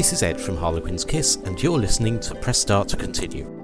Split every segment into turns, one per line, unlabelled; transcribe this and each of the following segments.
This is Ed from Harlequin's Kiss, and you're listening to Press Start to Continue.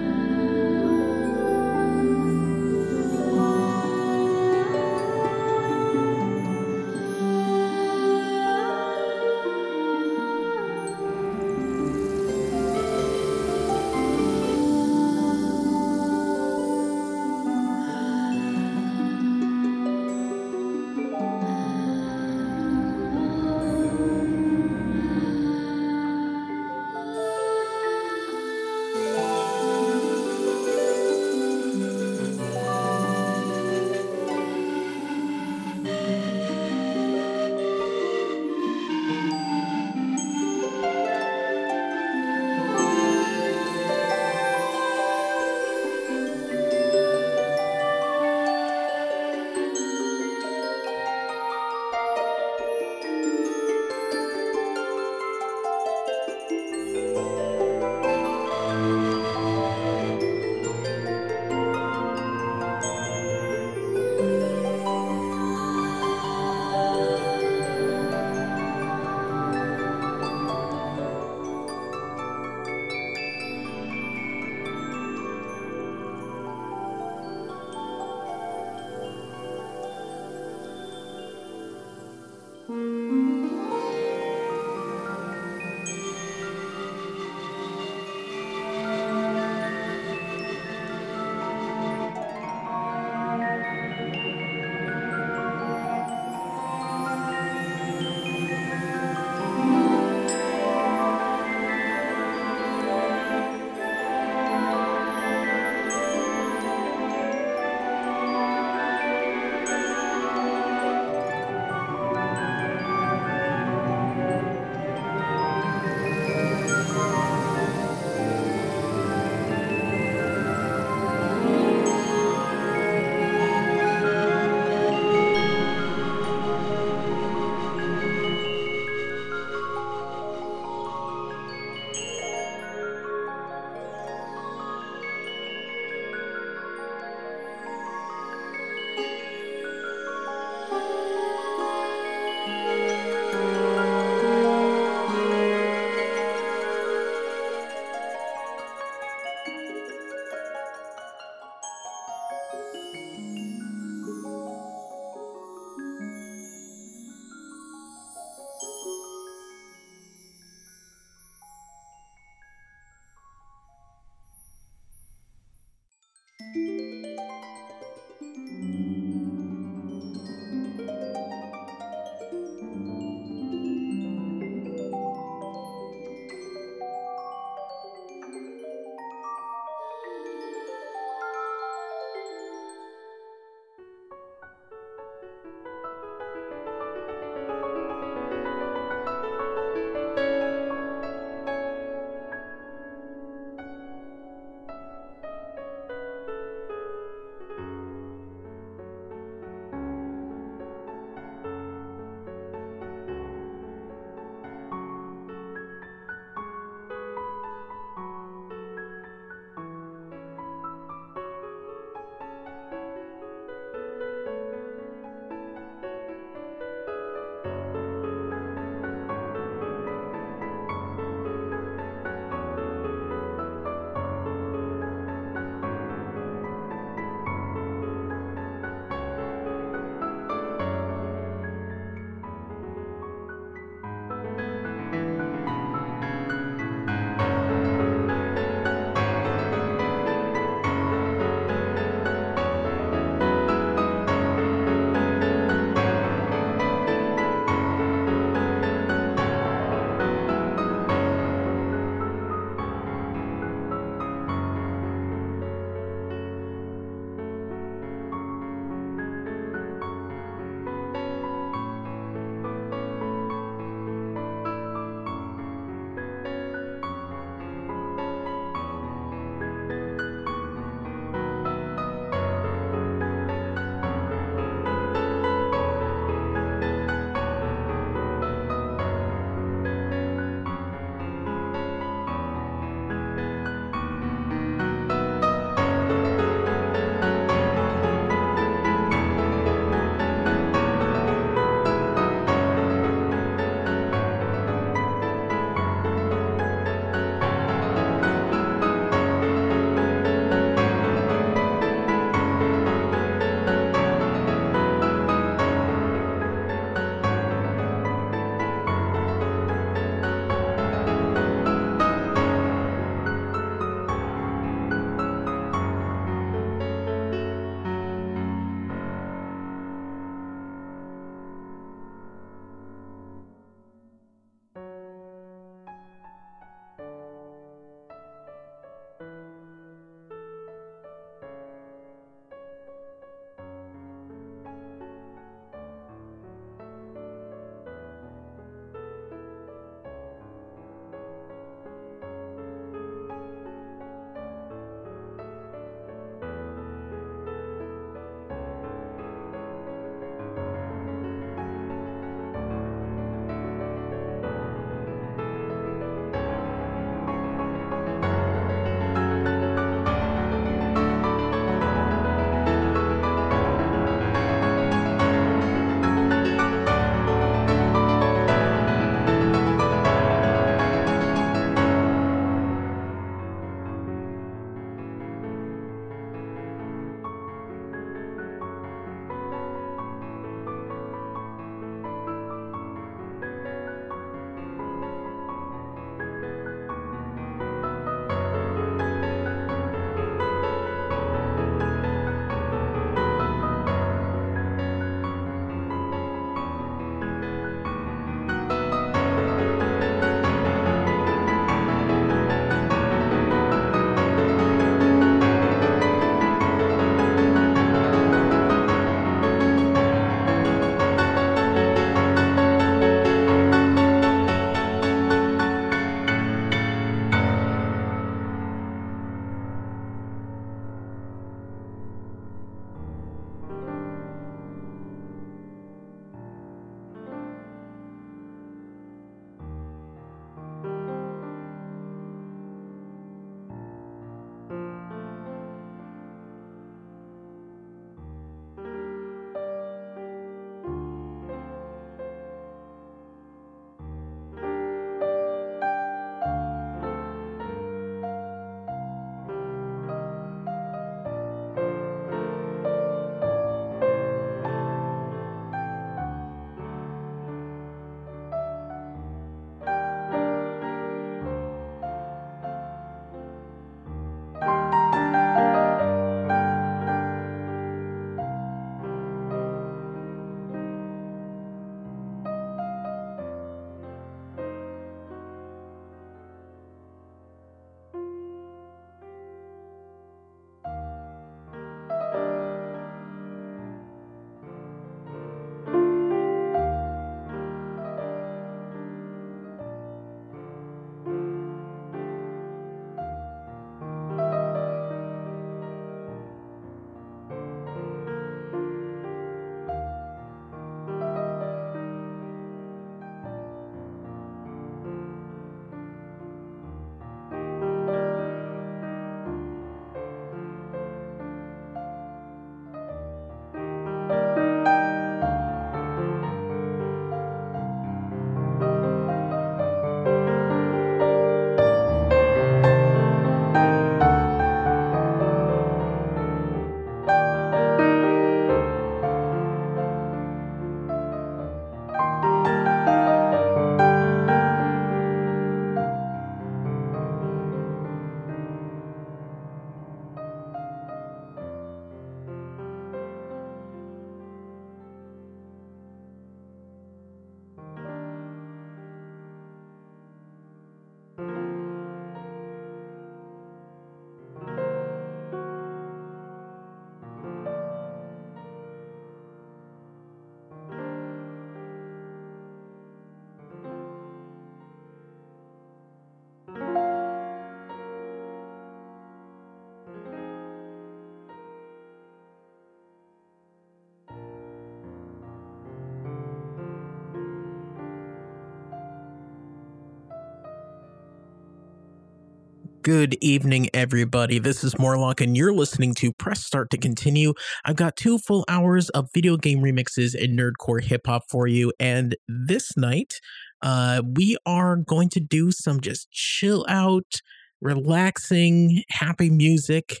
Good evening, everybody. This is Morlock, and you're listening to Press Start to Continue. I've got two full hours of video game remixes and nerdcore hip hop for you. And this night, uh, we are going to do some just chill out, relaxing, happy music.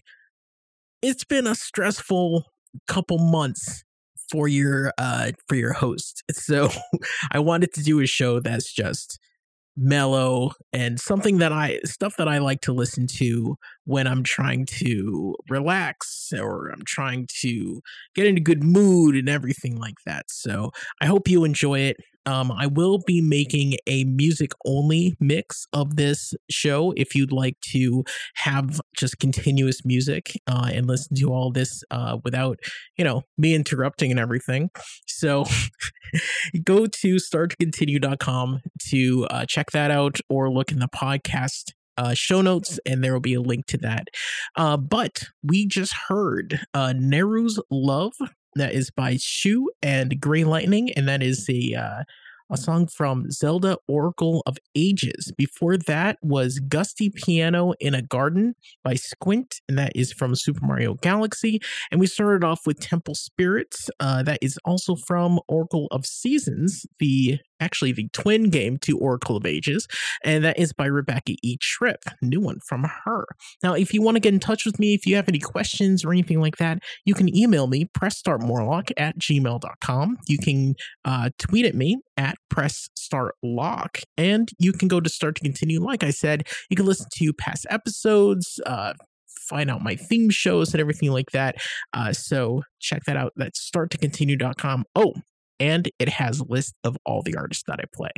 It's been a stressful couple months for your uh for your host. So I wanted to do a show that's just mellow and something that I stuff that I like to listen to when I'm trying to relax or I'm trying to get in a good mood and everything like that. So I hope you enjoy it. Um, I will be making a music only mix of this show if you'd like to have just continuous music uh, and listen to all this uh, without, you know, me interrupting and everything. So go to starttocontinue.com to uh, check that out or look in the podcast uh, show notes, and there will be a link to that. Uh, but we just heard uh, Nayru's Love. That is by Shu and Gray Lightning, and that is a uh, a song from Zelda Oracle of Ages. Before that was Gusty Piano in a Garden by Squint, and that is from Super Mario Galaxy. And we started off with Temple Spirits, uh, that is also from Oracle of Seasons, the actually the twin game to Oracle of Ages, and that is by Rebecca E. Tripp, new one from her. Now, if you want to get in touch with me, if you have any questions or anything like that, you can email me, pressstartmorlock at gmail.com. You can uh, tweet at me at pressstartlock, and you can go to Start to Continue. Like I said, you can listen to past episodes, uh, find out my theme shows and everything like that. Uh, so check that out. That's starttocontinue.com. Oh, and it has a list of all the artists that I play.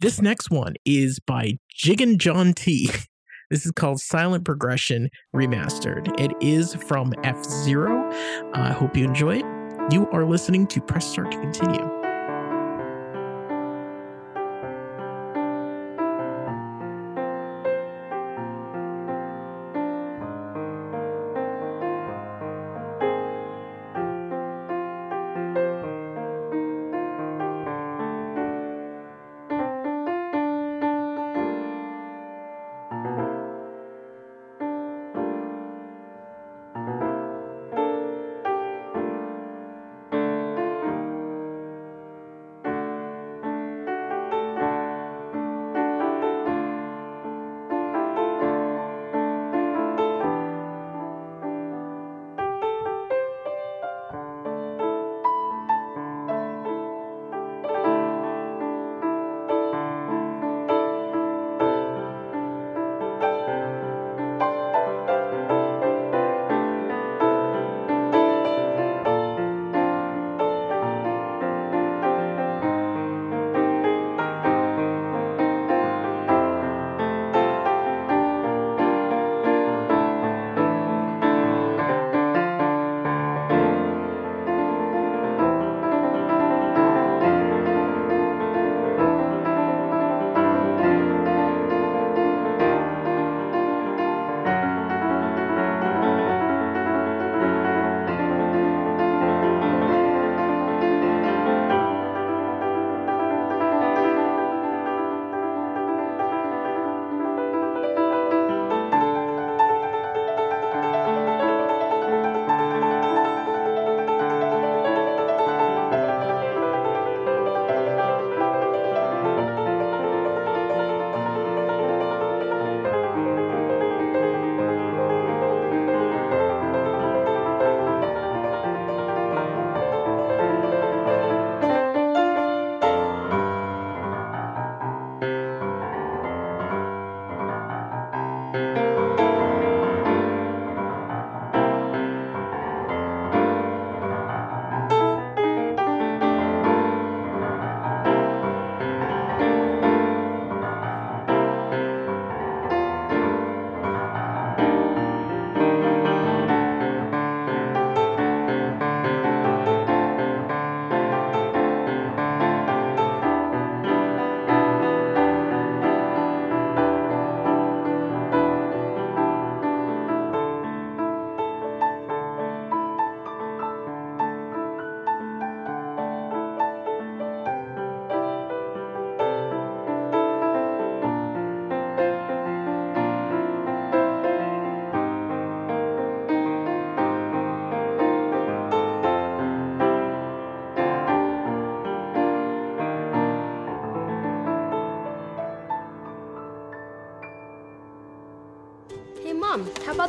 This next one is by Jiggin John T. This is called Silent Progression Remastered. It is from F Zero. I hope you enjoy it. You are listening to Press Start to Continue.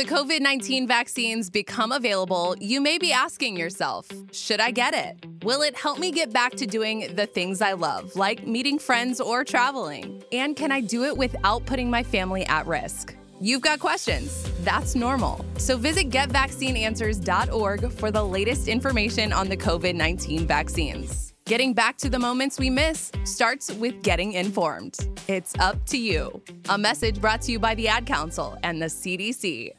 The COVID 19 vaccines become available, you may be asking yourself, should I get it? Will it help me get back to doing the things I love, like meeting friends or traveling? And can I do it without putting my family at risk? You've got questions. That's normal. So visit getvaccineanswers.org for the latest information on the COVID 19 vaccines. Getting back to the moments we miss starts with getting informed. It's up to you. A message brought to you by the Ad Council and the CDC.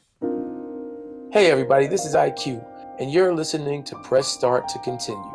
Hey, everybody, this is IQ, and you're listening to Press Start to Continue.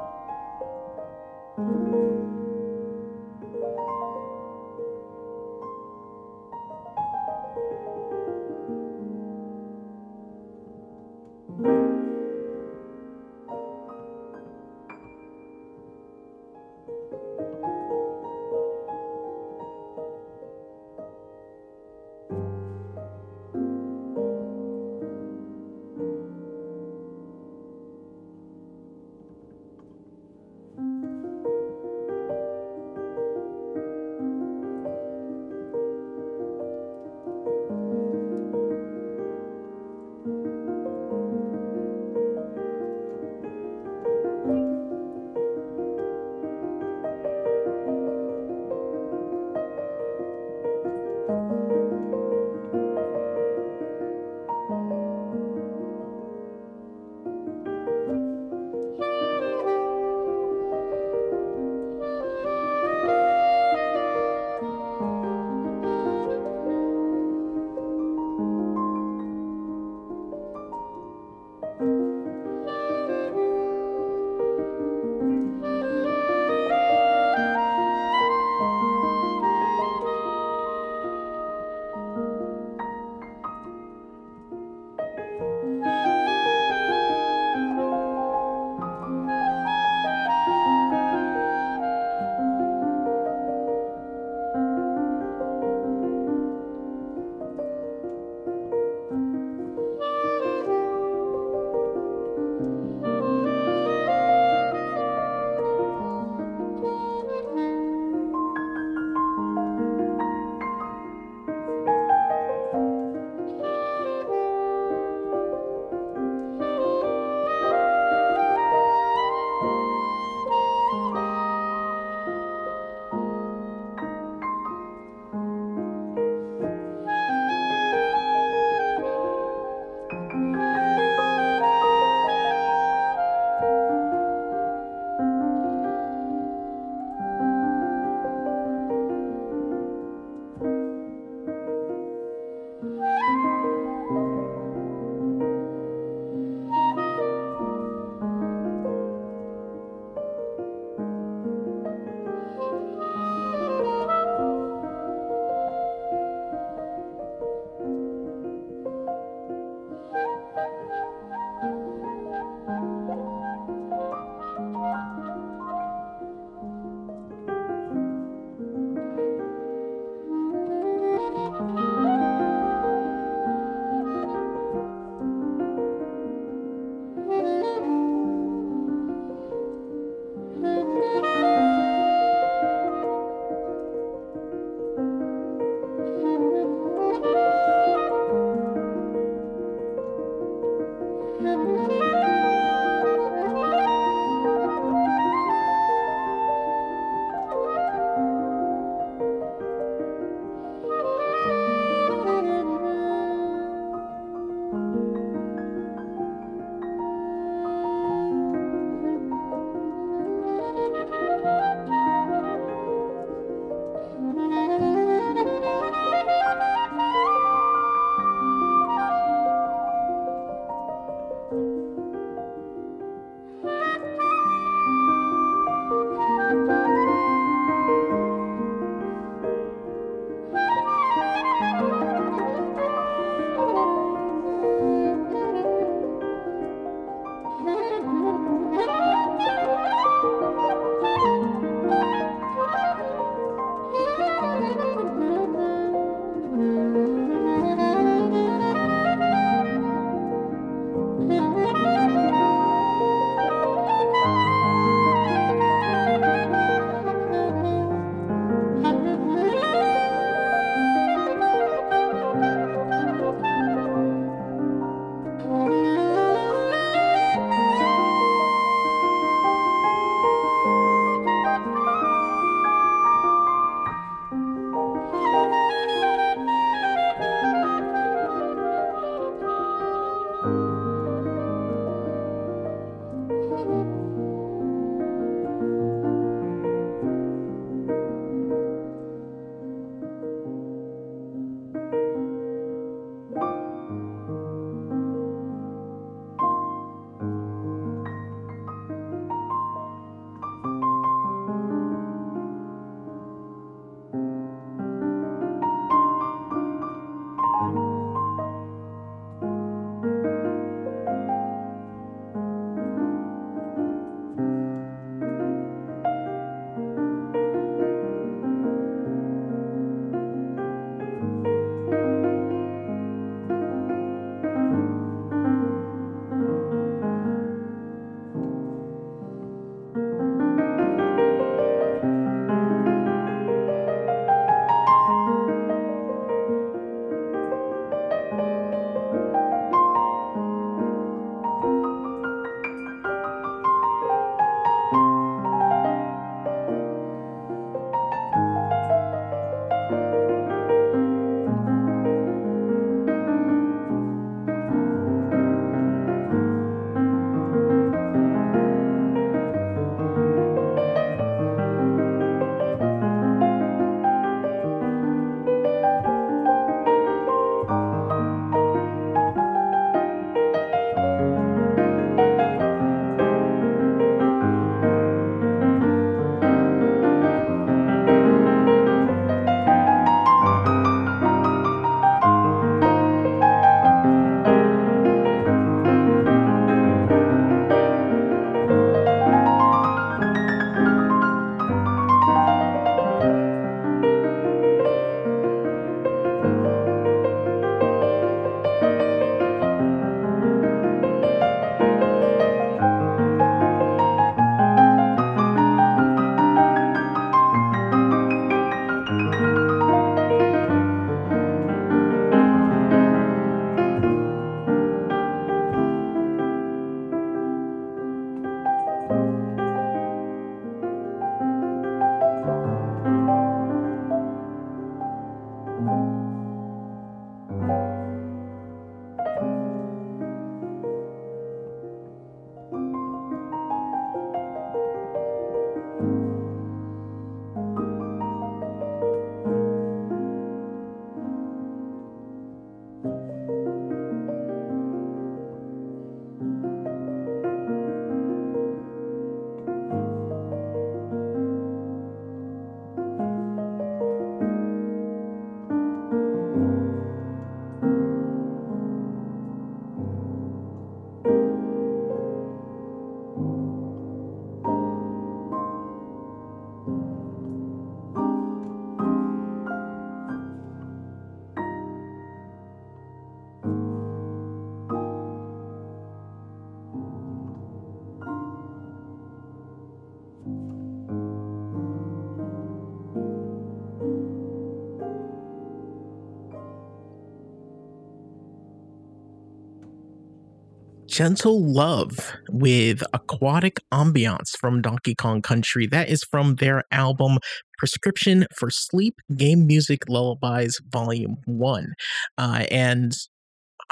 Gentle Love with Aquatic Ambiance from Donkey Kong Country. That is from their album Prescription for Sleep Game Music Lullabies Volume 1. Uh, and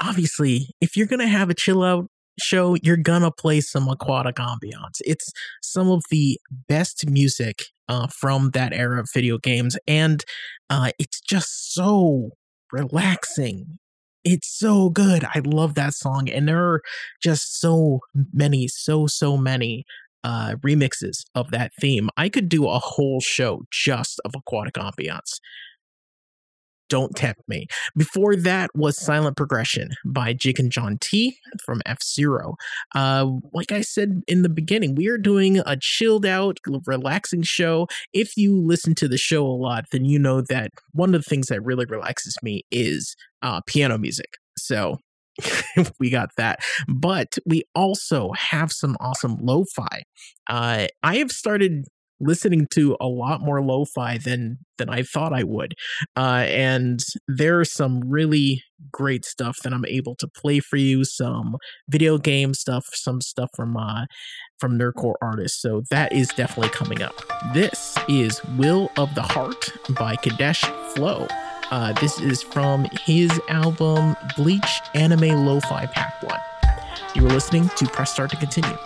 obviously, if you're going to have a chill out show, you're going to play some Aquatic Ambiance. It's some of the best music uh, from that era of video games. And uh, it's just so relaxing it's so good. I love that song. And there are just so many, so, so many uh, remixes of that theme. I could do a whole show just of aquatic ambiance. Don't Tempt Me. Before that was Silent Progression by Jake and John T from F Zero. Uh, like I said in the beginning, we are doing a chilled out, relaxing show. If you listen to the show a lot, then you know that one of the things that really relaxes me is uh, piano music. So we got that. But we also have some awesome lo fi. Uh, I have started listening to a lot more lo-fi than than I thought I would. Uh, and there's some really great stuff that I'm able to play for you, some video game stuff, some stuff from uh from nerdcore artists. So that is definitely coming up. This is Will of the Heart by Kadesh Flow. Uh, this is from his album Bleach Anime Lo-Fi Pack 1. You are listening to Press Start to Continue.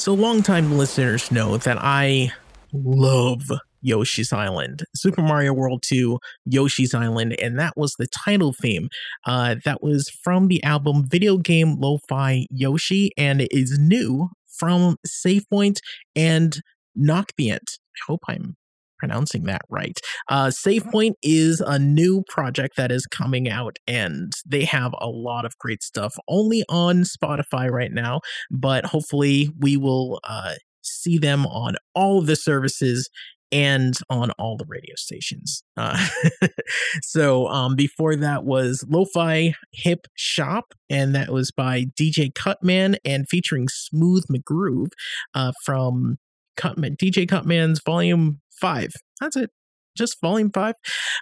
So, longtime listeners know that I love Yoshi's Island, Super Mario World 2, Yoshi's Island, and that was the title theme. Uh, that was from the album Video Game Lo-Fi Yoshi, and it is new from SavePoint and Nocbient. I hope I'm pronouncing that right. Uh, SavePoint is a new project that is coming out, and they have a lot of great stuff only on Spotify right now, but hopefully we will uh, see them on all of the services and on all the radio stations. Uh, so um, before that was Lo-Fi Hip Shop, and that was by DJ Cutman and featuring Smooth McGroove uh, from Cutman, DJ Cutman's Volume Five. That's it. Just volume five.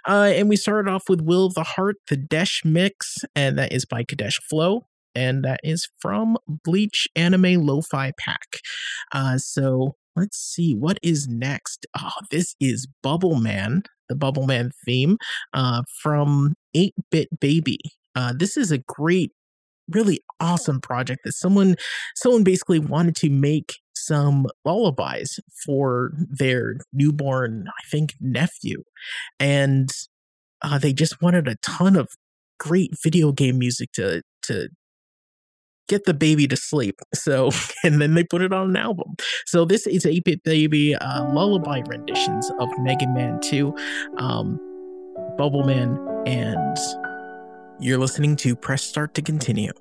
Uh, and we started off with Will of the Heart, the Desh mix, and that is by Kadesh Flow and that is from Bleach Anime Lo-Fi Pack. Uh, so let's see what is next. Oh, this is Bubble Man, the Bubble Man theme uh, from 8 Bit Baby. Uh, this is a great really awesome project that someone someone basically wanted to make some lullabies for their newborn i think nephew and uh, they just wanted a ton of great video game music to to get the baby to sleep. So, and then they put it on an album. So this is 8-Bit Baby uh, lullaby renditions of Mega Man 2, um, Bubble Man, and you're listening to Press Start to Continue.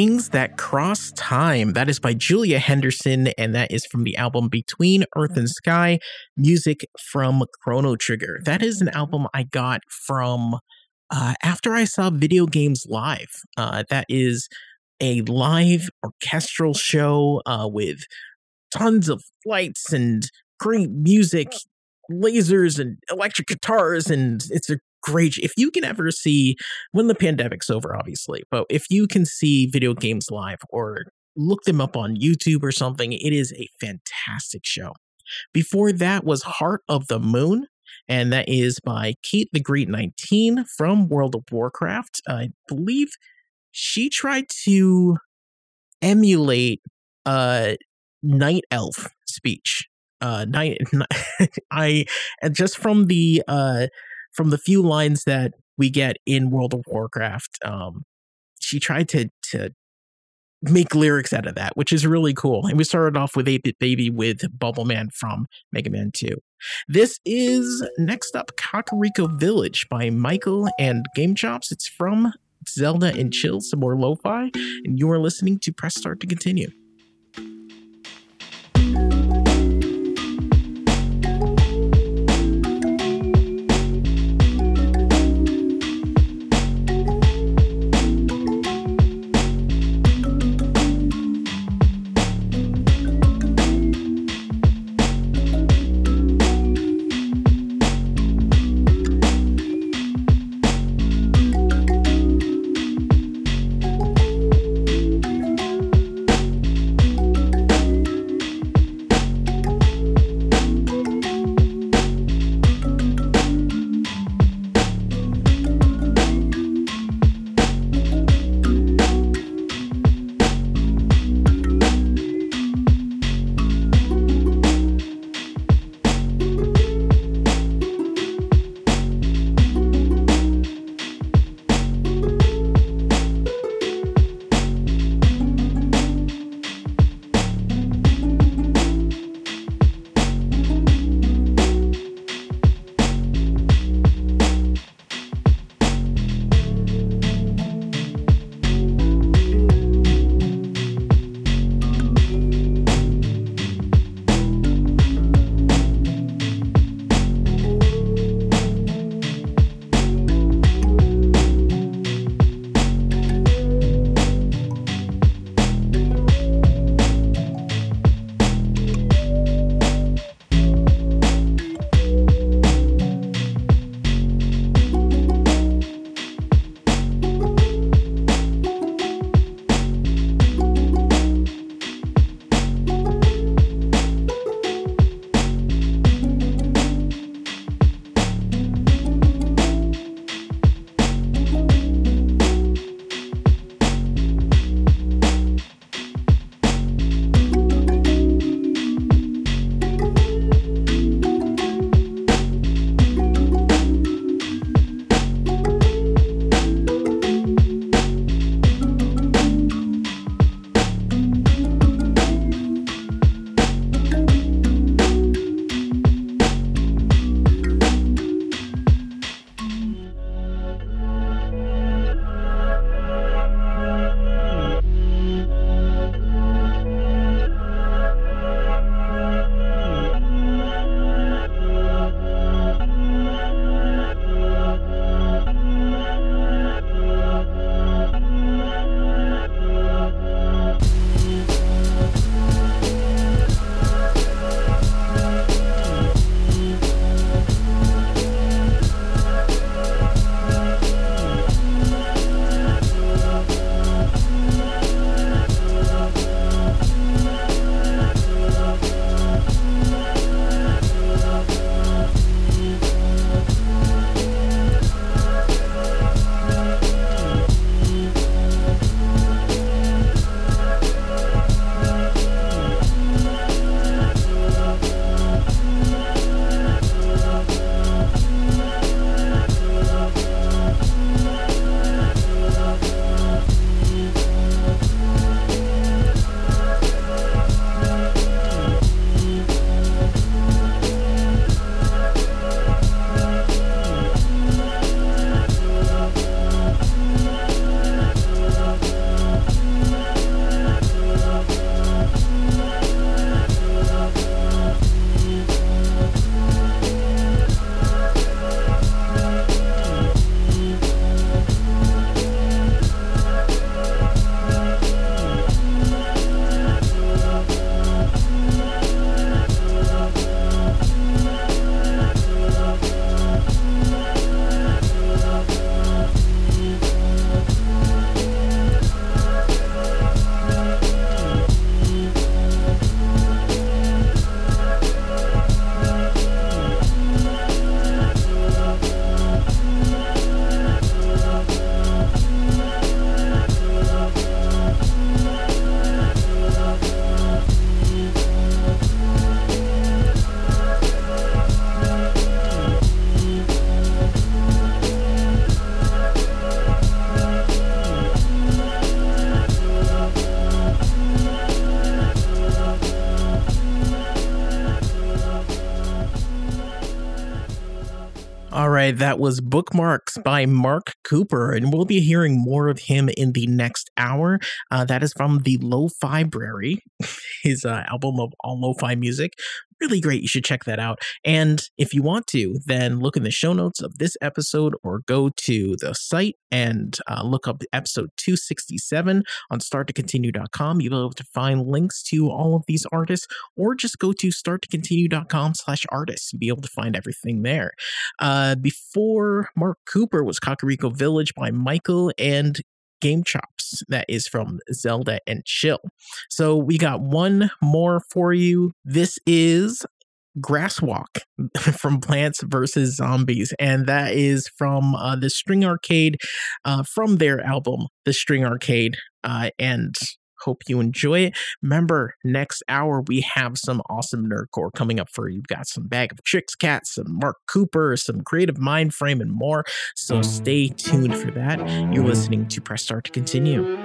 Wings That Cross Time. That is by Julia Henderson, and that is from the album Between Earth and Sky, music from Chrono Trigger. That is an album I got from uh, after I saw Video Games Live. Uh, that is a live orchestral show uh, with tons of lights and great music, lasers and electric guitars, and it's a great. If you can ever see when the pandemic's over, obviously, but if you can see video games live or look them up on YouTube or something, it is a fantastic show. Before that was Heart of the Moon, and that is by Kate the Great 19 from World of Warcraft. I believe she tried to emulate uh night elf speech uh night i just from the uh from the few lines that we get in World of Warcraft, um, she tried to to make lyrics out of that, which is really cool. And we started off with 8 Bit Baby with Bubble Man from Mega Man 2. This is next up Kakariko Village by Mikel and Game Chops. It's from Zelda and Chill, some more lo fi. And you are listening to Press Start to continue. All right, that was Bookmarks by Mark Cooper, and we'll be hearing more of him in the next hour. Uh, that is from the Lo-Fi Brary, his uh, album of all lo-fi music. Really great. You should check that out. And if you want to, then look in the show notes of this episode or go to the site and uh, look up episode 267 on starttocontinue.com. You'll be able to find links to all of these artists, or just go to starttocontinue.com slash artists and be able to find everything there. Uh, before Mark Cooper was Kakariko Village by Mikel and Game Chops that is from Zelda and Chill. So we got one more for you. This is Grasswalk from Plants vs. Zombies, and that is from uh, the String Arcade uh, from their album, The String Arcade. Uh, and hope you enjoy it. Remember, next hour we have some awesome nerdcore coming up for you. You've got some Bag of Tricks Cats, some Mark Cooper, some Creative Mind Frame, and more. So stay tuned for that. You're listening to Press Start to continue.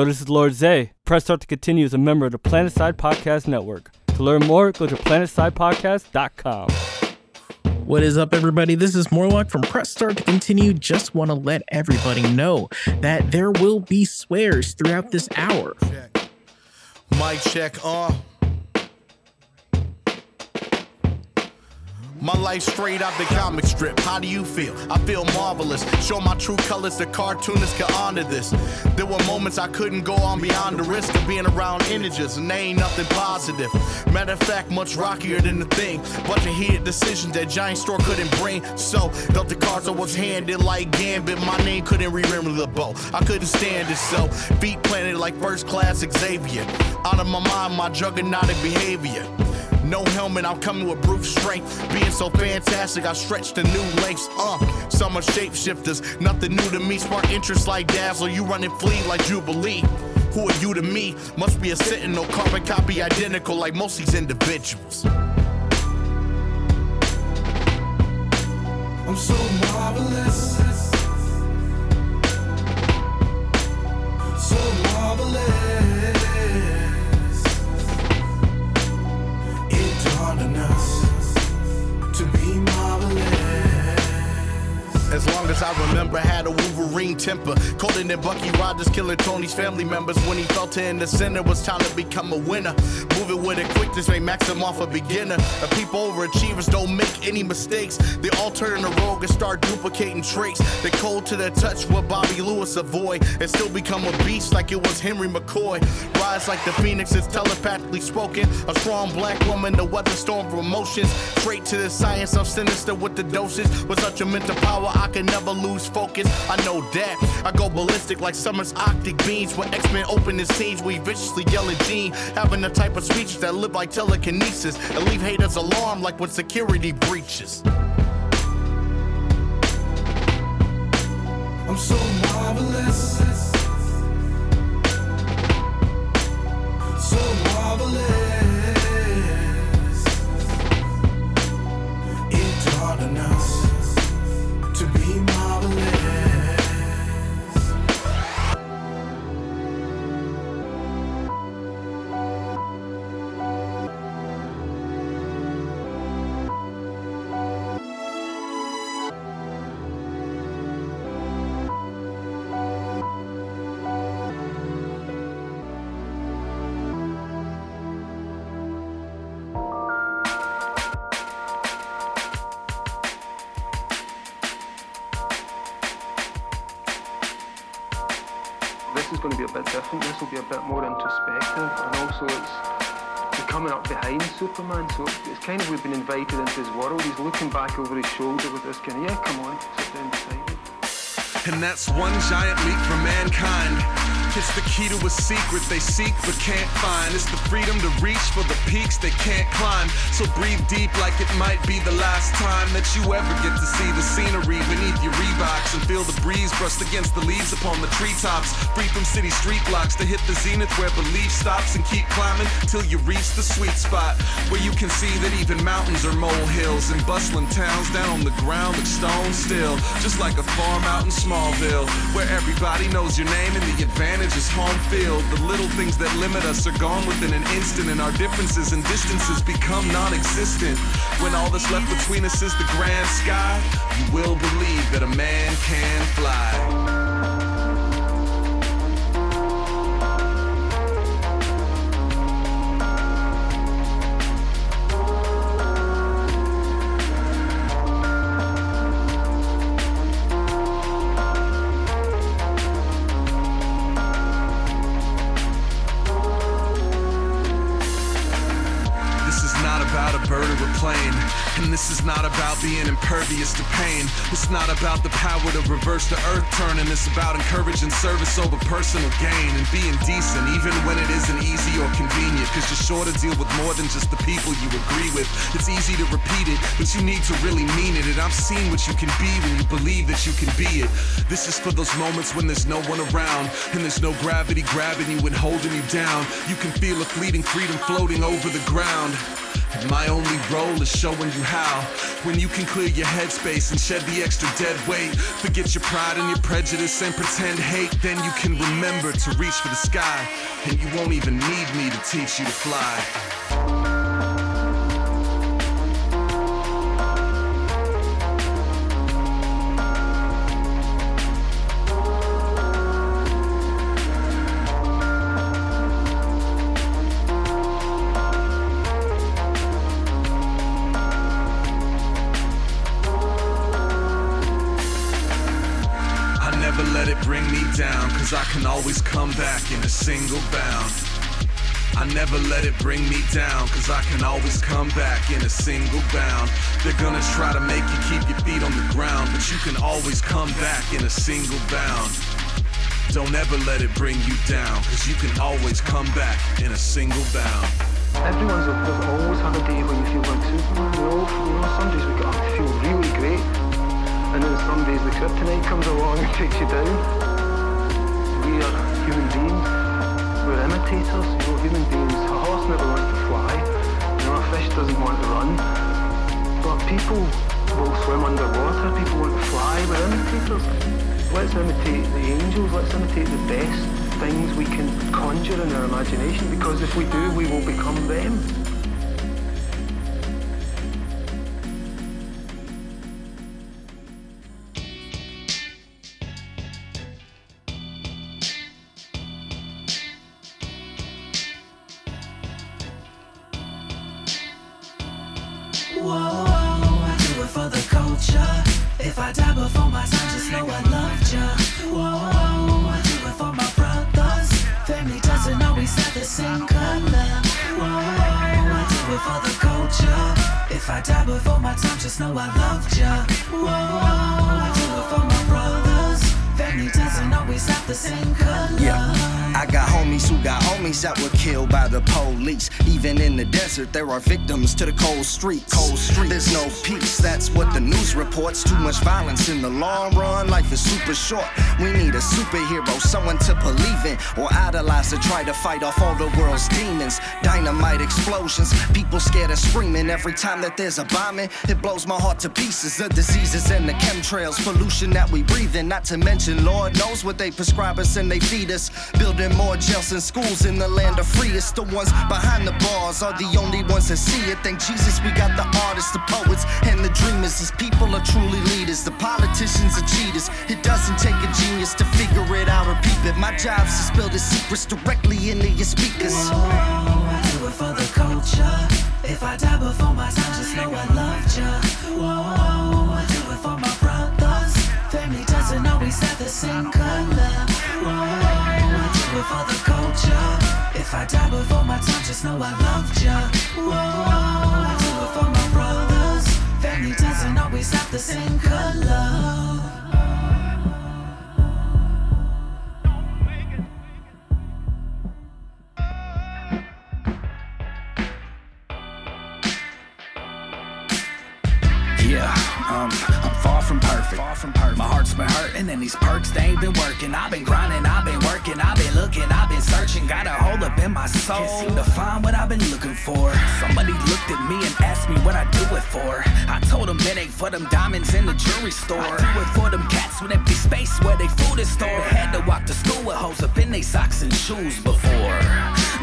Yo, this is Lord Zay. Press Start to Continue is a member of the Planetside Podcast Network. To learn more, go to planetsidepodcast.com.
What is up, everybody? This is Morlock from Press Start to Continue. Just want to let everybody know that there will be swears throughout this hour.
Check. Mic check on. My life straight out the comic strip. How do you feel? I feel marvelous. Show my true colors, the cartoonists can honor this. There were moments I couldn't go on beyond the risk of being around integers, and they ain't nothing positive. Matter of fact, much rockier than the thing. Bunch of heated decisions that Giant Store couldn't bring. So, dealt the cards I was handed like Gambit. My name couldn't remember the bow. I couldn't stand it, so feet planted like first class Xavier. Out of my mind, my juggernautic behavior. No helmet, I'm coming with brute strength. Being so fantastic, I stretched to new lengths. Uh, some are shapeshifters, nothing new to me. Spark interest like Dazzle, you running flee like Jubilee. Who are you to me? Must be a sentinel, carbon copy identical like most these individuals.
I'm so marvelous. So marvelous. On us
As long as I remember, had a Wolverine temper. Colder than Bucky Rogers killing Tony's family members. When he felt it in the center, was time to become a winner. Moving with a quickness Maximoff a beginner. The people overachievers don't make any mistakes. They all turn the rogue and start duplicating traits. They cold to the touch what Bobby Lewis avoid. And still become a beast like it was Henry McCoy. Rise like the phoenix is telepathically spoken. A strong black woman, the weather storm of emotions. Straight to the science, I'm sinister with the doses. With such a mental power, I can never lose focus. I know that. I go ballistic like Summers' optic beams. When X-Men open the scenes, we viciously yell at Jean. Having the type of speech that live like telekinesis. And leave haters alarmed like when security breaches.
I'm so marvelous.
Kind of we've been invited into his world. He's looking back over his shoulder with this kind of yeah, come on, sit down beside me.
And that's one giant leap for mankind. It's the key to a secret they seek but can't find. It's the freedom to reach for the peaks they can't climb. So breathe deep like it might be the last time that you ever get to see the scenery beneath your Reeboks and feel the breeze brushed against the leaves upon the treetops. Free from city street blocks to hit the zenith where belief stops and keep climbing till you reach the sweet spot where you can see that even mountains are molehills and bustling towns down on the ground look stone still. Just like a farm out in Smallville where everybody knows your name and the advantage is home field. The little things that limit us are gone within an instant, and our differences and distances become non existent. When all that's left between us is the grand sky, you will believe that a man can fly. Impervious to pain. It's not about the power to reverse the earth turning. It's about encouraging service over personal gain and being decent, even when it isn't easy or convenient. Cause you're sure to deal with more than just the people you agree with. It's easy to repeat it, but you need to really mean it. And I've seen what you can be when you believe that you can be it. This is for those moments when there's no one around and there's no gravity grabbing you and holding you down. You can feel a fleeting freedom floating over the ground. My only role is showing you how. When you can clear your headspace and shed the extra dead weight, forget your pride and your prejudice and pretend hate, then you can remember to reach for the sky. And you won't even need me to teach you to fly. Single bound. I never let it bring me down, cause I can always come back in a single bound. They're gonna try to make you keep your feet on the ground, but you can always come back in a single bound. Don't ever let it bring you down, cause you can always come back in a single bound.
everyone's there's always had a day when you feel like Superman. You know, you know some days we get up to feel really great, and then some days the kryptonite comes along and takes you down. We are human beings. We're imitators. You know, human beings. A horse never wants to fly. You know, a fish doesn't want to run. But people will swim underwater. People want to fly. We're imitators. Let's imitate the angels. Let's imitate the best things we can conjure in our imagination. Because if we do, we will become them.
Know I loved ya. Whoa, I do it for my brothers. Family doesn't always have the same color. Whoa, I do it for the culture. If I die before my time, just know I loved ya. Whoa, I do it for my brothers. Doesn't always have the same color.
Yeah. I got homies who got homies that were killed by the police. Even in the desert, there are victims to the cold streets. Cold streets. There's no peace, that's what the news reports. Too much violence in the long run, life is super short. We need a superhero, someone to believe in or idolize to try to fight off all the world's demons. Dynamite explosions, people scared of screaming every time that there's a bombing. It blows my heart to pieces. The diseases and the chemtrails, pollution that we breathe in. Not to mention, Lord knows what they prescribe us and they feed us. Building more jails and schools in the land of free. It's the ones behind the bars are the only ones that see it. Thank Jesus we got the artists, the poets, and the dreamers. These people are truly leaders. The politicians are cheaters. It doesn't take a genius to figure it out or peep it. My job's to spill the secrets directly into your speakers.
Whoa, do it for the culture. If I die before my time, just know I loved. Whoa, always have the same color. Whoa, I do it for the culture. If I die before my time, just know I loved ya. Whoa, I do it for my brothers. Family doesn't always have the same color.
Yeah, um, from perfect. Far from perfect. My heart's been hurting, and these perks they ain't been working. I've been grinding, I've been working, I've been looking, I've been searching. Got a hole up in my soul. Can't seem to find what I've been looking for. Somebody looked at me and asked me what I do it for. I told them it ain't for them diamonds in the jewelry store. I do it for them cats with empty space where they food is stored. Had to walk to school with holes up in they socks and shoes before.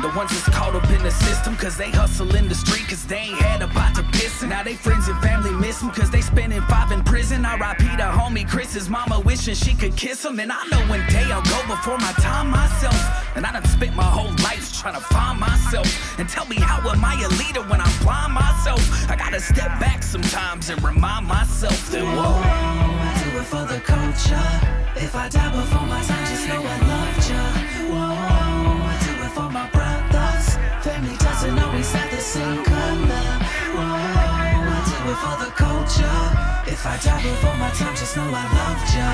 The ones that's caught up in the system, cause they hustle in the street, cause they ain't had a pot to piss. Now they friends and family miss them, cause they spending five in prison. R.I.P. to homie Chris's mama wishing she could kiss him. And I know one day I'll go before my time myself. And I done spent my whole life trying to find myself. And tell me how am I a leader when I'm blind myself? I gotta step back sometimes and remind myself that whoa.
I do it for the culture. If I die before my time, just know I loved same color. Whoa, I do it for the culture. If I die before my time, just know I loved ya.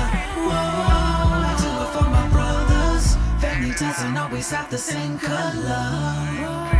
Whoa, I do it for my brothers. Family doesn't always have the same color.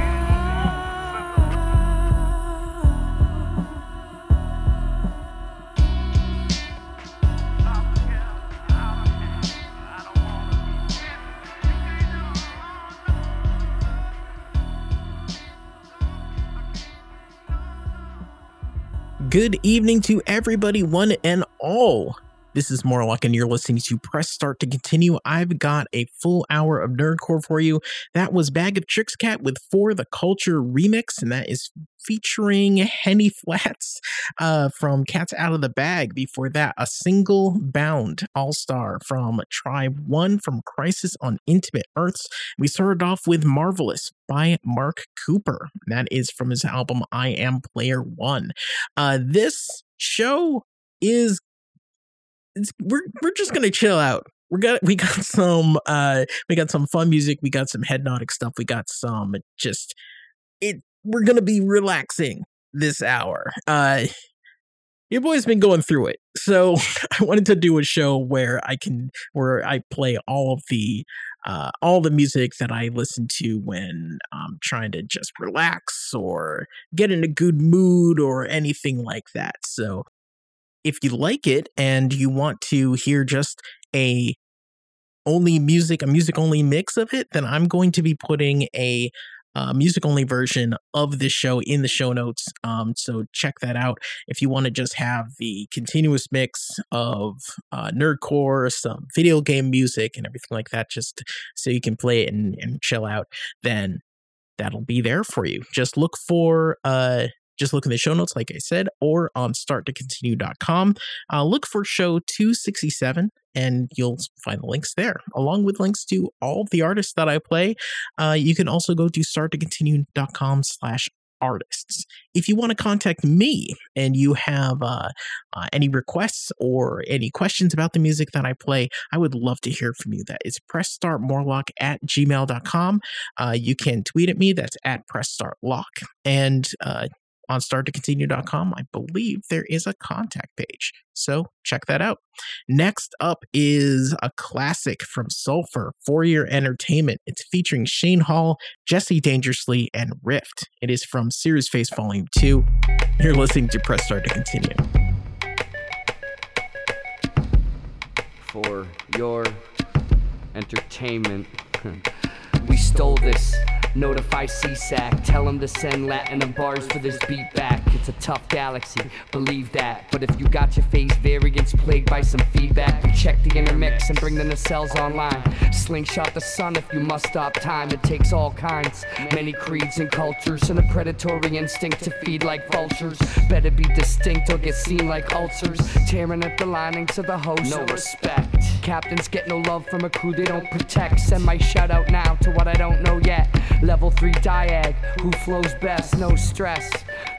Good evening to everybody, one and all. This is Morlock, and you're listening to Press Start to Continue. I've got a full hour of Nerdcore for you. That was Bag of Tricks Cat with For the Culture remix, and that is featuring Henny Flats uh, from Cats Out of the Bag. Before that, a single bound all star from Tribe One from Crisis on Intimate Earths. We started off with Marvelous by Mark Cooper. That is from his album I Am Player One. Uh, this show is we're we're just gonna chill out. We got we got some uh we got some fun music. We got some hypnotic stuff. We got some just it. We're gonna be relaxing this hour. Uh, your boy's been going through it. So I wanted to do a show where I can where I play all of the uh, all the music that I listen to when I'm trying to just relax or get in a good mood or anything like that. So if you like it and you want to hear just a only music, a music only mix of it, then I'm going to be putting a uh, music only version of this show in the show notes. Um, so check that out. If you want to just have the continuous mix of uh, nerdcore, some video game music, and everything like that, just so you can play it and, and chill out, then that'll be there for you. Just look for uh just look in the show notes, like I said, or on starttocontinue.com. Uh, look for show 267 and you'll find the links there, along with links to all the artists that I play. Uh, you can also go to starttocontinue.com slash artists. If you want to contact me and you have uh, uh, any requests or any questions about the music that I play, I would love to hear from you. That is pressstartmorlock at gmail.com. Uh, you can tweet at me, that's at pressstartlock. And uh, on starttocontinue.com, I believe there is a contact page. So check that out. Next up is a classic from Sulfur, For Your Entertainment. It's featuring Shane Hall, Jesse Dangerously, and Rift. It is from Series Face Volume 2. You're listening to Press Start to Continue.
For your entertainment. we stole this. Notify CSAC, tell them to send Latin and bars for this beat back. It's a tough galaxy, believe that. But if you got your phase variants plagued by some feedback, check the intermix and bring the nacelles online. Slingshot the sun if you must stop time. It takes all kinds, many creeds and cultures, and a predatory instinct to feed like vultures. Better be distinct or get seen like ulcers, tearing at the linings of the host. No respect. Captains get no love from a crew they don't protect. Send my shout out now to what I don't know yet. Level 3 diag, who flows best, no stress.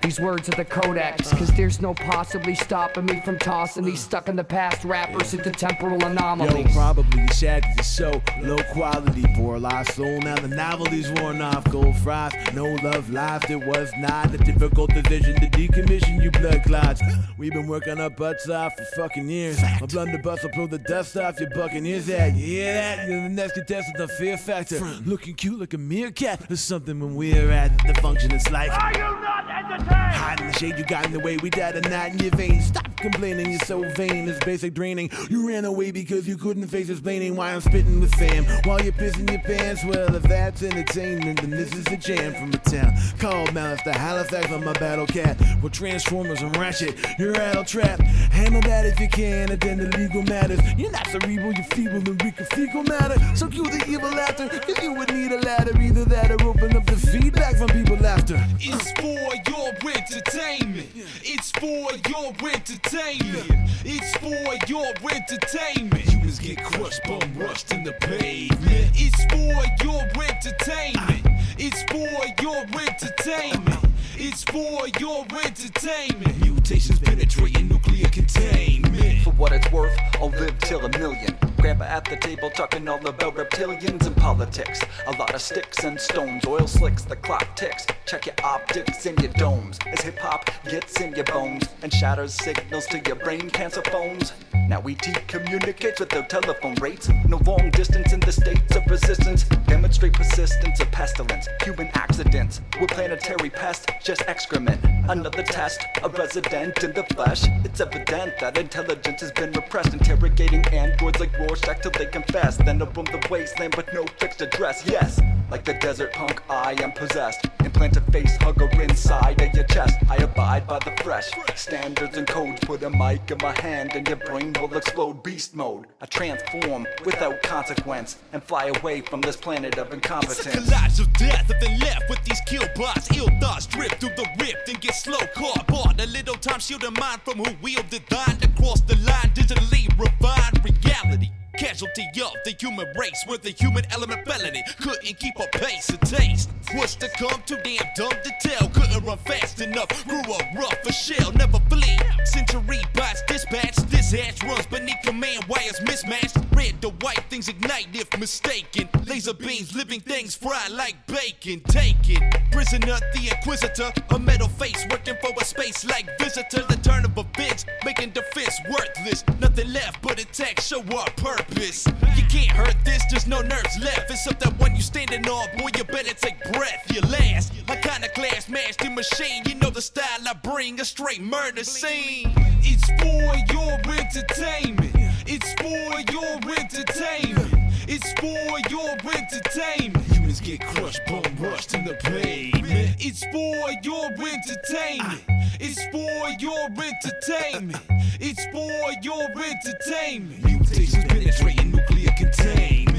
These words are the codex, cause there's no possibly stopping me from tossing these stuck in the past rappers into temporal anomalies.
Yo, probably shaggy to show low quality, poor lost soul. Now the novelty's worn off, gold frost, no love life. It was not a difficult decision to decommission you blood clots. We've been working our butts off for fucking years. A blunderbuss will blow the dust off your buccaneers. That you hear that? You're the next contestant of Fear Factor. Looking cute like a meerkat or something when we're at the function. It's like. Are you not entertained? Hiding the shade you got in the way. We died a knot in your veins. Stop complaining, you're so vain. It's basic draining. You ran away because you couldn't face explaining why I'm spitting with fam. While you're pissing your pants, well, if that's entertainment, then this is a jam from a town called Malice to Halifax on my battle cat. With Transformers and Ratchet, you're rattle trap. Handle that if you can, and then the legal matters. You're not cerebral, you're feeble and weak of fecal matter. So cue the evil laughter, cause you would need a ladder. Either that or open up the feedback from people after.
It's for your entertainment. It's for your entertainment. It's for your entertainment. Humans get crushed, bum rushed in the pavement. It's for your entertainment. It's for your entertainment. It's for your entertainment. Mutations penetrating nuclear containment.
For what it's worth, I'll live till a million. Grandpa at the table talking all about reptilians and politics. A lot of sticks and stones, oil slicks, the clock ticks. Check your optics and your domes as hip hop gets in your bones and shatters signals to your brain cancer phones. Now ET communicates without telephone rates. No long distance in the states of resistance. Demonstrate persistence of pestilence. Human accidents. We're planetary pests, just excrement. Another test, a resident in the flesh. It's evident that intelligence has been repressed. Interrogating androids like Rorschach till they confess. Then I roam the wasteland with no fixed address. Yes, like the desert punk, I am possessed. Implant a face hugger inside of your chest. I abide by the fresh standards and codes. Put a mic in my hand and your brain will explode beast mode. I transform without consequence and fly away from this planet of incompetence.
It's a collage of death if they left with these kill bots. Ill thoughts drift through the rift and get slow caught. Bought a little time shielding mind from who wielded thine across the line. Digitally refined reality. Casualty of the human race where the human element felony couldn't keep a pace and taste. Was to come too damn dumb to tell. Couldn't run fast enough. Grew up rough a shell, never flee.
Century bots dispatch. This ass runs beneath command wires mismatched. Red to white things ignite if mistaken. Laser beams, living things fry like bacon. Take it. Prisoner, the Inquisitor. A metal face working for a space like visitor. The turn of a events, making defense worthless. Nothing left but attack, show our purpose. You can't hurt this, there's no nerves left. Except that one you standing on, boy, you better take breath. You last. My kind of class matched the machine. You know the style I bring, a straight murder scene. It's for your entertainment. It's for your entertainment. It's for your entertainment. Humans get crushed, bum rushed in the pavement. It's for your entertainment. It's for your entertainment. It's for your entertainment. Mutations penetrating nuclear containment.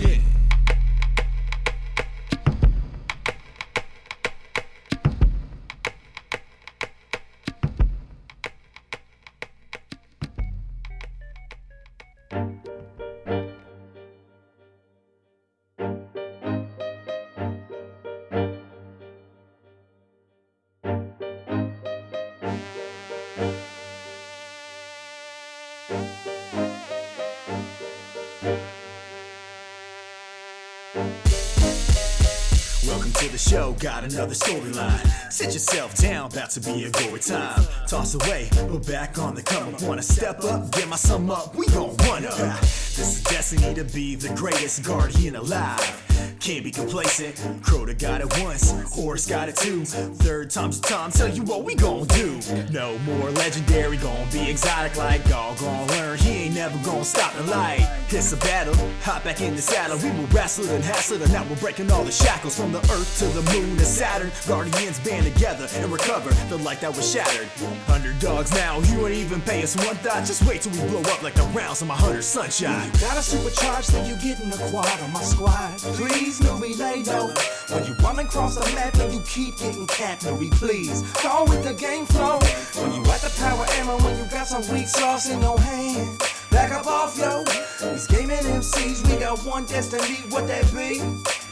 Got another storyline. Sit yourself down, about to be a gory time. Toss away, we're back on the come up. Wanna step up, get my sum up, we gon' run up. This is destiny to be the greatest guardian alive. Can't be complacent. Crota got it once, Horse got it two. Third time's the time, tell you what we gon' do. No more legendary, gon' be exotic like all gon' learn. He ain't never gon' stop the light. It's a battle, hop back in the saddle. We will wrestle and hassle, and now we're breaking all the shackles from the earth to the moon to Saturn. Guardians band together and recover the light that was shattered. Underdogs now, you ain't even pay us one thought. Just wait till we blow up like the rounds of my hunter sunshine.
Got a supercharged, then you get in the quad on my squad. Please, no relay, no. When you run across the map and you keep getting no please. Go with the game flow. When you at the power ammo, when you got some weak sauce in your hand. Back up off, yo. These gaming MCs, we got one destiny, what that be?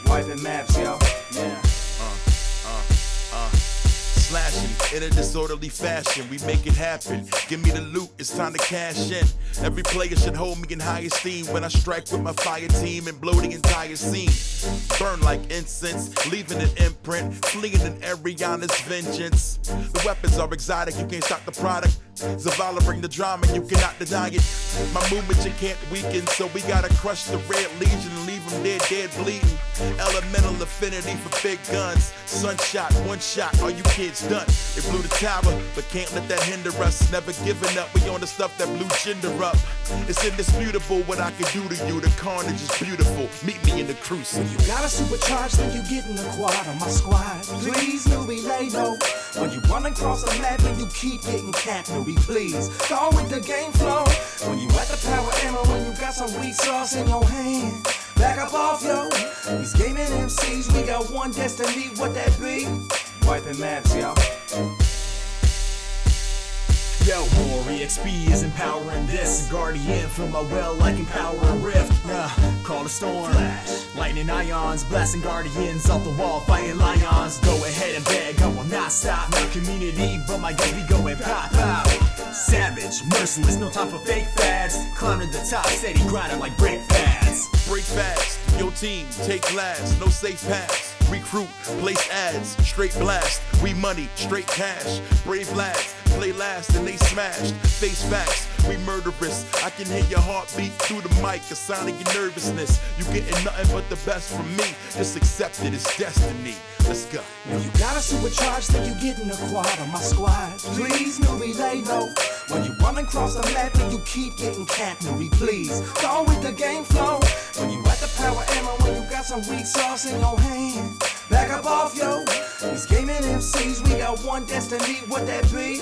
Wiping maps, yo. Yeah.
In a disorderly fashion, we make it happen. Give me the loot, it's time to cash in. Every player should hold me in high esteem when I strike with my fire team and blow the entire scene. Burn like incense, leaving an imprint, fleeing in Ariana's vengeance. The weapons are exotic, you can't stop the product. Zavala bring the drama, you cannot deny it. My movement you can't weaken, so we gotta crush the red legion and leave them dead, dead bleeding. Elemental affinity for big guns. Sunshot, one shot, all you kids done. They blew the tower, but can't let that hinder us. Never giving up, we on the stuff that blew gender up. It's indisputable what I can do to you. The carnage is beautiful. Meet me in the crucible.
You got a supercharged, then you get in the quad on my squad. Please, relay, no. When you run across the map and you keep getting capped, please. Go with the game flow. When you at the power ammo, when you got some weak sauce in your hand. Back up off, yo. These gaming MCs, we got one destiny, what that be? Wiping maps, yo.
Yo, Rory XP is empowering this. Guardian from my well like a rift. Uh, call the storm. Lightning ions, blasting guardians off the wall, fighting lions. Go ahead and beg, I will not stop. My community, but my guys be going pop pop. Savage, merciless, no time for fake fads. Climbing the top, steady grinding like break pads.
Break fast, your team, take last, no safe paths. Recruit, place ads, straight blast. We money, straight cash. Brave lads, play last and they smashed. Face facts, we murderous. I can hear your heartbeat through the mic, a sign of your nervousness. You getting nothing but the best from me. Just accept it, it's destiny. Let's go.
When you got a supercharge then you get a quad on my squad. Please, no relay, no. When you run across the map and you keep getting capped, please. Go with the game flow. When you at the power ammo, when you got some weak sauce in your hand. Back up off, yo. These gaming MCs, we got one destiny, what that be?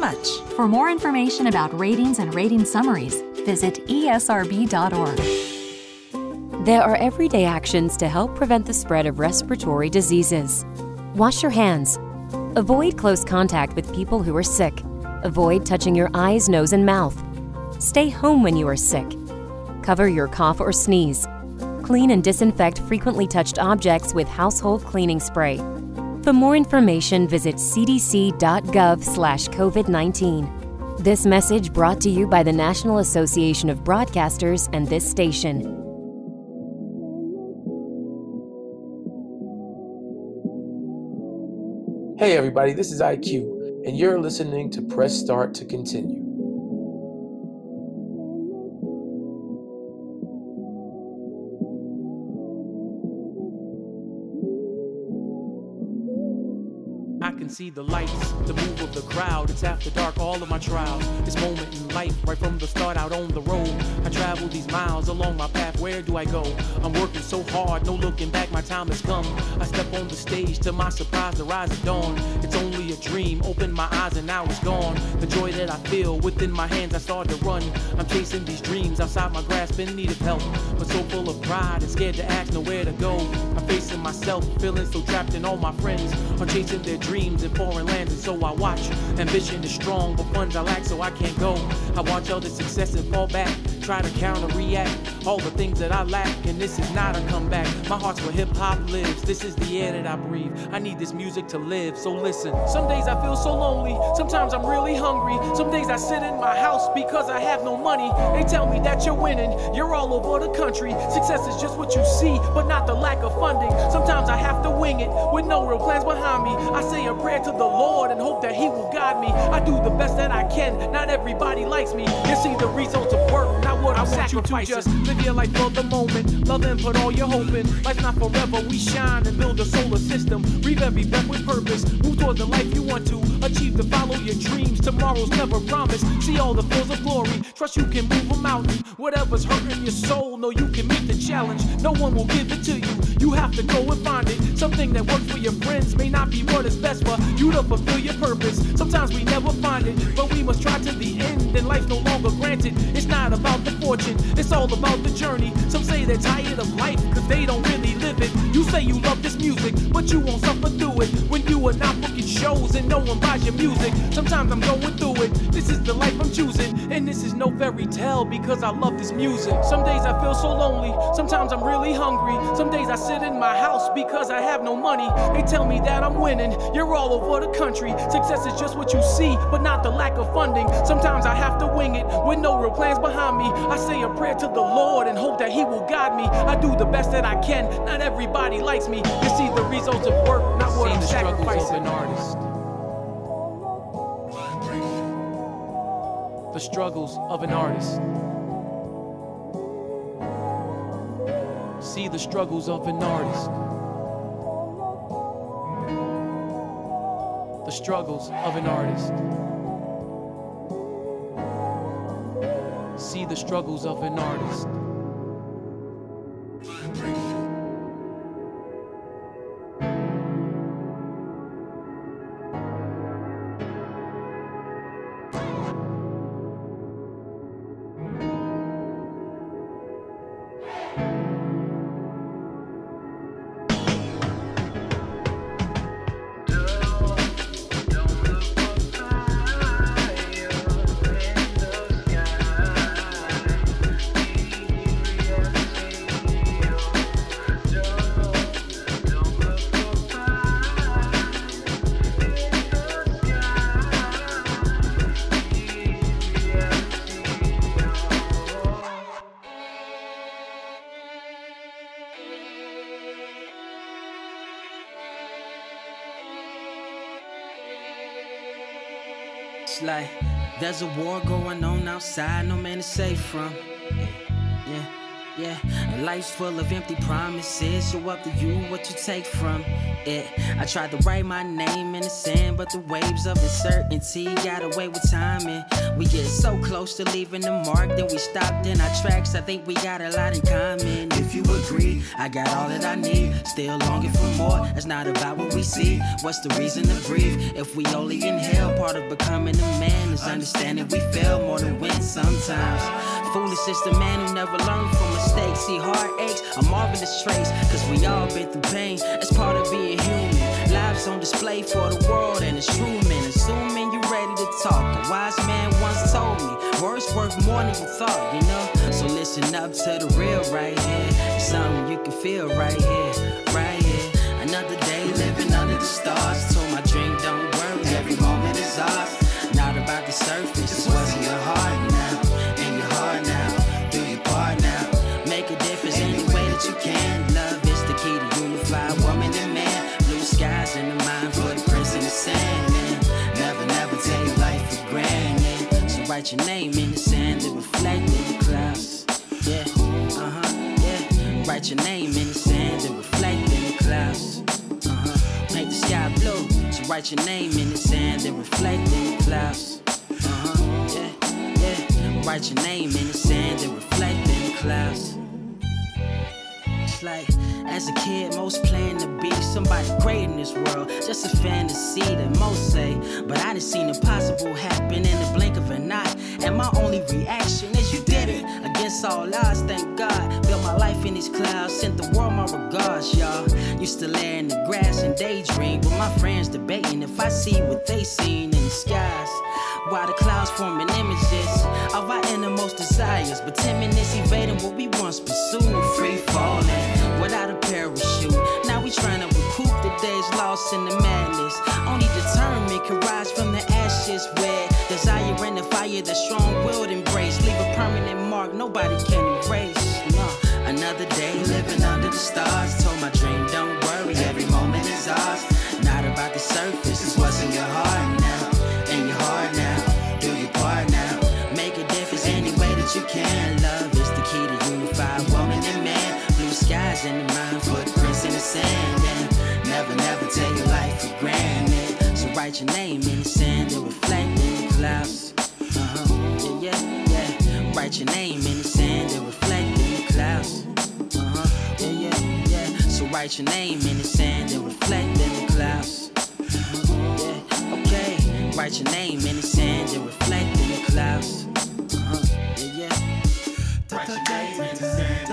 Much. For more information about ratings and rating summaries, visit esrb.org.
There are everyday actions to help prevent the spread of respiratory diseases. Wash your hands. Avoid close contact with people who are sick. Avoid touching your eyes, nose, and mouth. Stay home when you are sick. Cover your cough or sneeze. Clean and disinfect frequently touched objects with household cleaning spray. For more information, visit cdc.gov/covid19. This message brought to you by the National Association of Broadcasters and this station.
Hey everybody, this is IQ, and you're listening to Press Start to Continue.
See the lights, the move of the crowd. It's after dark, all of my trials. This moment in life, right from the start out on the road. I travel these miles along my path. Where do I go? I'm working so hard, no looking back. My time has come. I step on the stage to my surprise, the rise of dawn. It's only a dream. Open my eyes and now it's gone. The joy that I feel within my hands, I start to run. I'm chasing these dreams outside my grasp in need of help, but so full of pride and scared to ask nowhere to go. I'm facing myself, feeling so trapped, and all my friends are chasing their dreams in foreign lands, and so I watch. Ambition is strong, but funds I lack, so I can't go. I watch other success and fall back, try to counter react. All the things that I lack, and this is not a comeback. My heart's where hip hop lives. This is the air that I breathe. I need this music to live, so listen. Some days I feel so lonely, sometimes I'm really hungry. Some days I sit in my house because I have no money. They tell me that you're winning, you're all over the country. Success is just what you see, but not the lack of funding. Sometimes I have to wing it with no real plans behind me. I say a prayer to the Lord and hope that He will guide me. I do the best that I can, not everybody likes me. You see the results of work, what I'm sacrificing. You to just live your life for the moment, love and put all your hope in. Life's not forever, we shine and build a solar system. Breathe every breath with purpose, move toward the life you want to achieve to follow your dreams. Tomorrow's never promised. See all the flows of glory, trust you can move a mountain. Whatever's hurting your soul, know you can meet the challenge. No one will give it to you, you have to go and find it. Something that works for your friends may not be what is best for you to fulfill your purpose. Sometimes we never find it, but we must try to the end. And life's no longer granted. It's not about fortune, it's all about the journey. Some say they're tired of life, cause they don't really live it. You say you love this music, but you won't suffer through it. When you are not booking shows and no one buys your music. Sometimes I'm going through it. This is the life I'm choosing. And this is no fairy tale because I love this music. Some days I feel so lonely. Sometimes I'm really hungry. Some days I sit in my house because I have no money. They tell me that I'm winning. You're all over the country. Success is just what you see, but not the lack of funding. Sometimes I have to wing it with no real plans behind me. I say a prayer to the Lord and hope that He will guide me. I do the best that I can. Not everybody likes me. You see the results of work, not what I'm the struggles of sacrificing. an artist. The struggles of an artist. See the struggles of an artist. The struggles of an artist. See the struggles of an artist.
Like there's a war going on outside, no man is safe from. Yeah, yeah, life's full of empty promises. So up to you what you take from it. I tried to write my name in the sand, but the waves of uncertainty got away with timing. We get so close to leaving the mark, then we stopped in our tracks. I think we got a lot in common. If you agree, I got all that I need. Still longing for more. It's not about what we see. What's the reason to breathe? If we only inhale, part of becoming a man is understanding we fail more than win sometimes. Foolish is the man who never learned from mistakes. See, heartaches are marvelous traits, cause we all been through pain. It's part of being human. Lives on display for the world, and it's true, man. Assuming you're ready to talk. A wise man once told me, words worth more than you thought, you know? So listen up to the real right here. Something you can feel right here, right here. Another day living under the stars. Told my dream, don't worry, every moment is ours. Not about the surface, your name in the sand and reflect in the clouds. Uh huh. Make the sky blue. So write your name in the sand and reflect in the clouds. Uh huh, yeah, yeah. Write your name in the sand and reflect in the clouds. Like, as a kid, most plan to be somebody great in this world. Just a fantasy that most say. But I done seen impossible happen in the blink of an eye. And my only reaction is you did it. Against all odds, thank God. My life in these clouds, sent the world my regards, y'all. Used to lay in the grass and daydream. With my friends debating if I see what they seen in the skies. While the clouds forming images of our innermost desires. But 10 minutes evading what we once pursued. Free falling without a parachute. Now we trying to recoup the days lost in the madness. Only determined can rise from the ashes where desire and the fire the strong willed embrace. Leave a permanent mark nobody can. Another day living under the stars. Told my dream, don't worry, every moment is ours. Not about the surface, it's what's in your heart now. In your heart now, do your part now. Make a difference any way that you can. Love is the key to unify woman and man. Blue skies in the mind, footprints in the sand. And never, never take your life for granted. So write your name in the sand and reflect in the clouds. Uh-huh. Yeah, yeah, yeah. Write your name in write your name in the sand and reflect in the clouds. Uh-huh. Yeah, okay. Write your name in the sand and reflect in the clouds. Uh-huh. Yeah, yeah. Write your name in the sand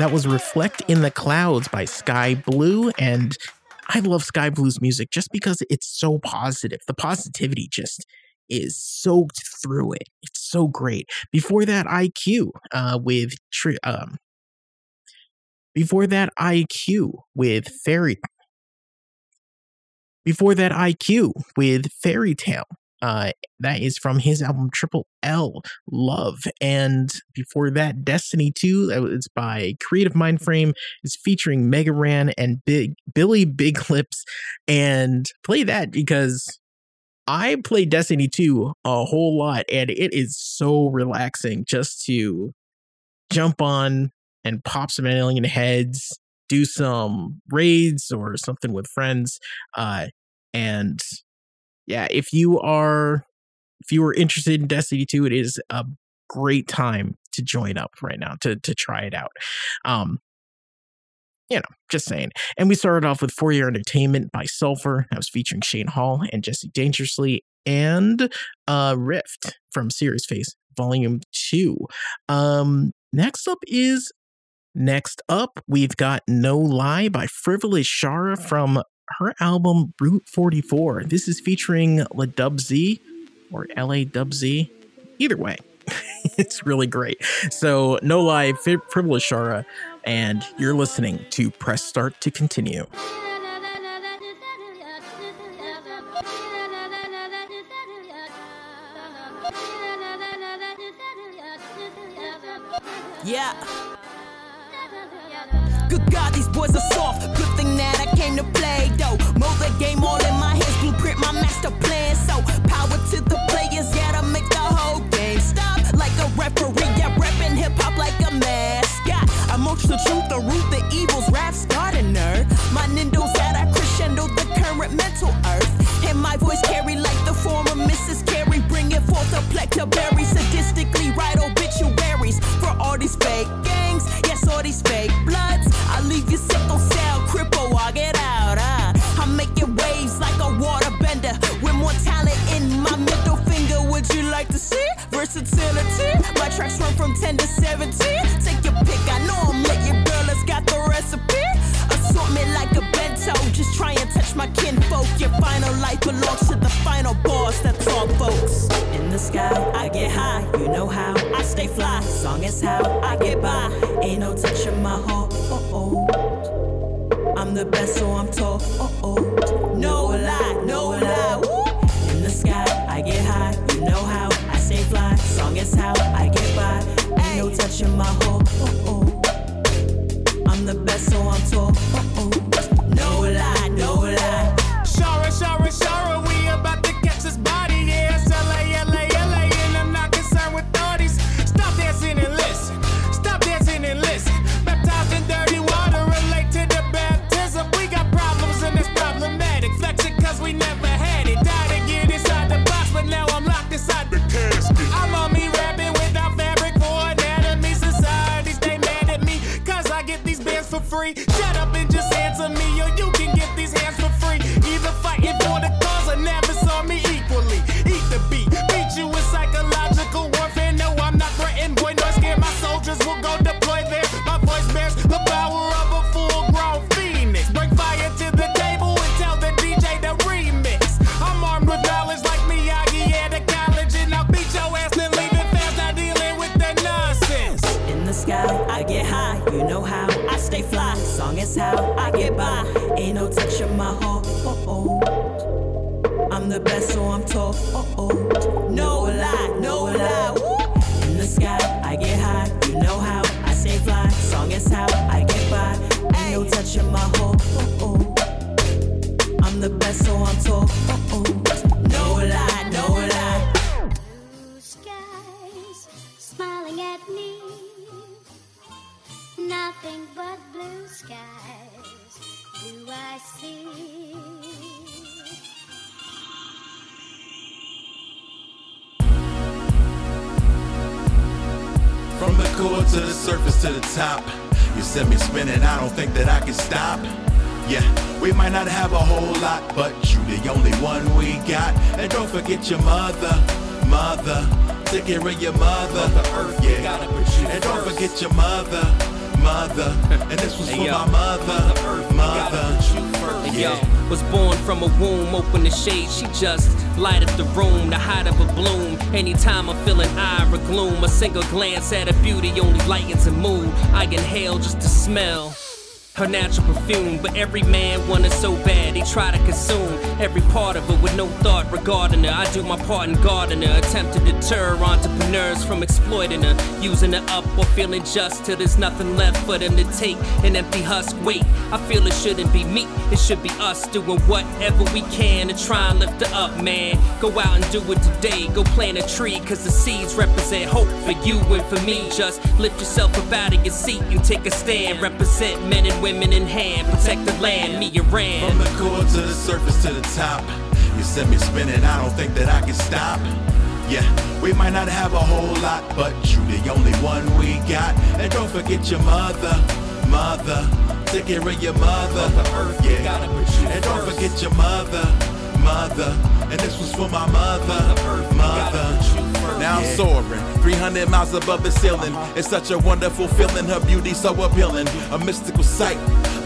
That was Reflect in the Clouds by Sky Blue. And I love Sky Blue's music just because it's so positive. The positivity just is soaked through it. It's so great. Before that, IQ uh, with tri- um, before that, IQ with Fairy. Before that, IQ with Fairy Tale. Uh, that is from his album Triple L Love. And before that, Destiny 2, that was by Creative Mind Frame, is featuring Mega Ran and Big Billy Big Lips. And play that because I play Destiny 2 a whole lot, and it is so relaxing just to jump on and pop some alien heads, do some raids or something with friends. Uh, and yeah, if you are if you are interested in Destiny 2, it is a great time to join up right now to to try it out. Um you know, just saying. And we started off with For Your Entertainment by Sulfur. That was featuring Shane Hall and Jesse Dangerously and uh Rift from Serious Face Volume 2. Um next up is next up we've got No Lie by Frivolous Shara from her album Route 44. This is featuring La Dub Z or LA Dub Z. Either way, it's really great. So, no lie, frivolous Shara, and you're listening to Press Start to Continue.
Yeah. Good God, these boys are soft. Good thing that I came to play, though. Mold the game all in my hands, blueprint my master plan. So, power to the players, to make the whole game stop. Like a referee, yeah, repping hip hop like a mascot. Amongst the truth, the root, the evils, raps, gardener. My nindos at a crescendo, the current mental earth. And my voice carry like the form of Mrs. Carey, bringing forth a plec to bury sadistically write obituaries for all these fake gangs. Yes, all these fake bloods. I leave you sick on cell, cripple, I get out. Like to see versatility? My tracks run from 10 to 17. Take your pick, I know I'm lit. Your girl has got the recipe. Assortment like a bento. Just try and touch my kinfolk. Your final life belongs to the final boss. That's all, folks. In the sky, I get high. You know how I stay fly. Song is how I get by. Ain't no touching my heart. Oh oh. I'm the best, so I'm told. Oh oh. No lie, no lie. Woo. In the sky, I get high. Know how I stay fly. Song is how I get by. Ain't no touching my heart. Oh oh. I'm the best, so I'm told. Oh oh.
Free. Shut
Is how I get by. Ain't no touching my heart. Oh oh. I'm the best, so I'm told. Oh oh.
From the core to the surface to the top. You send me spinning, I don't think that I can stop. Yeah, we might not have a whole lot, but you the only one we got. And don't forget your mother, mother. Take care of your mother. Earth, yeah. And don't forget your mother, mother. And this was
Hey,
for
yo.
my mother, mother.
Hey, yo, was born from a womb, open the shade, she just light up the room, the height of a bloom. Anytime I'm feeling ire or gloom, a single glance at her beauty only lightens a mood. I inhale just to smell. Her natural perfume, but every man want her so bad they try to consume every part of her with no thought regarding her. I do my part in guarding her, attempt to deter entrepreneurs from exploiting her, using her up or feeling just till there's nothing left for them to take. An empty husk, wait. I feel it shouldn't be me, it should be us doing whatever we can to try and lift her up, man. Go out and do it today, go plant a tree, cause the seeds represent hope for you and for me. Just lift yourself up out of your seat and take a stand. Represent men and women in hand, protect the land, me and Rand.
From the core to the surface to the top. You send me spinning, I don't think that I can stop. Yeah, we might not have a whole lot, but you the only one we got. And don't forget your mother, mother. Take care of your mother, earth, yeah. And don't forget your mother, mother. And this was for my mother, mother. Now I'm soaring, 300 miles above the ceiling. It's such a wonderful feeling, her beauty so appealing. A mystical sight,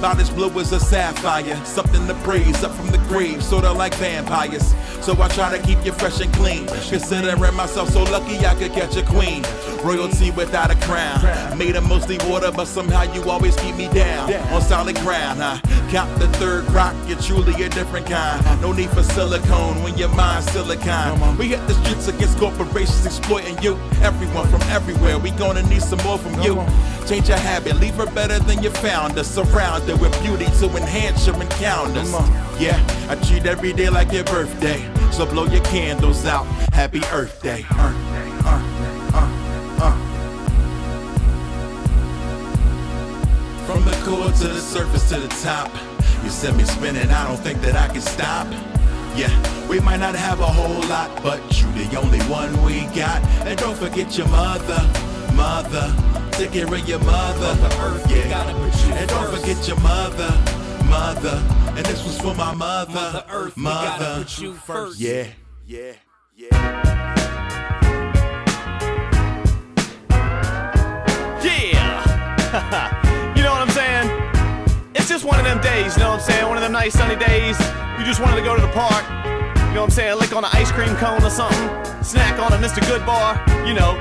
about as blue as a sapphire. Something to praise up from the grave, sorta like vampires. So I try to keep you fresh and clean. Considering myself so lucky I could catch a queen. Royalty without a crown. Made of mostly water, but somehow you always keep me down. On solid ground, huh? Count the third rock, you're truly a different kind. No need for silicone when your mind's silicon. We hit the streets against corporations exploiting you. Everyone from everywhere, we gonna need some more from you. Change your habit, leave her better than you found her. Surround her. With beauty to enhance your encounters. Yeah, I treat every day like your birthday. So blow your candles out. Happy Earth Day. Earth Day. Uh, uh, uh. From the core to the surface to the top. You send me spinning, I don't think that I can stop. Yeah, we might not have a whole lot, but you the only one we got. And don't forget your mother, mother. Take care of your mother, the earth, yeah. And don't forget your mother, mother. And this was for my mother, mother earth, mother.
put you first.
Yeah, yeah, yeah.
Yeah! you know what I'm saying? It's just one of them days, you know what I'm saying? One of them nice sunny days. You just wanted to go to the park. You know what I'm saying? Lick on an ice cream cone or something. Snack on a Mr. Good bar. You know.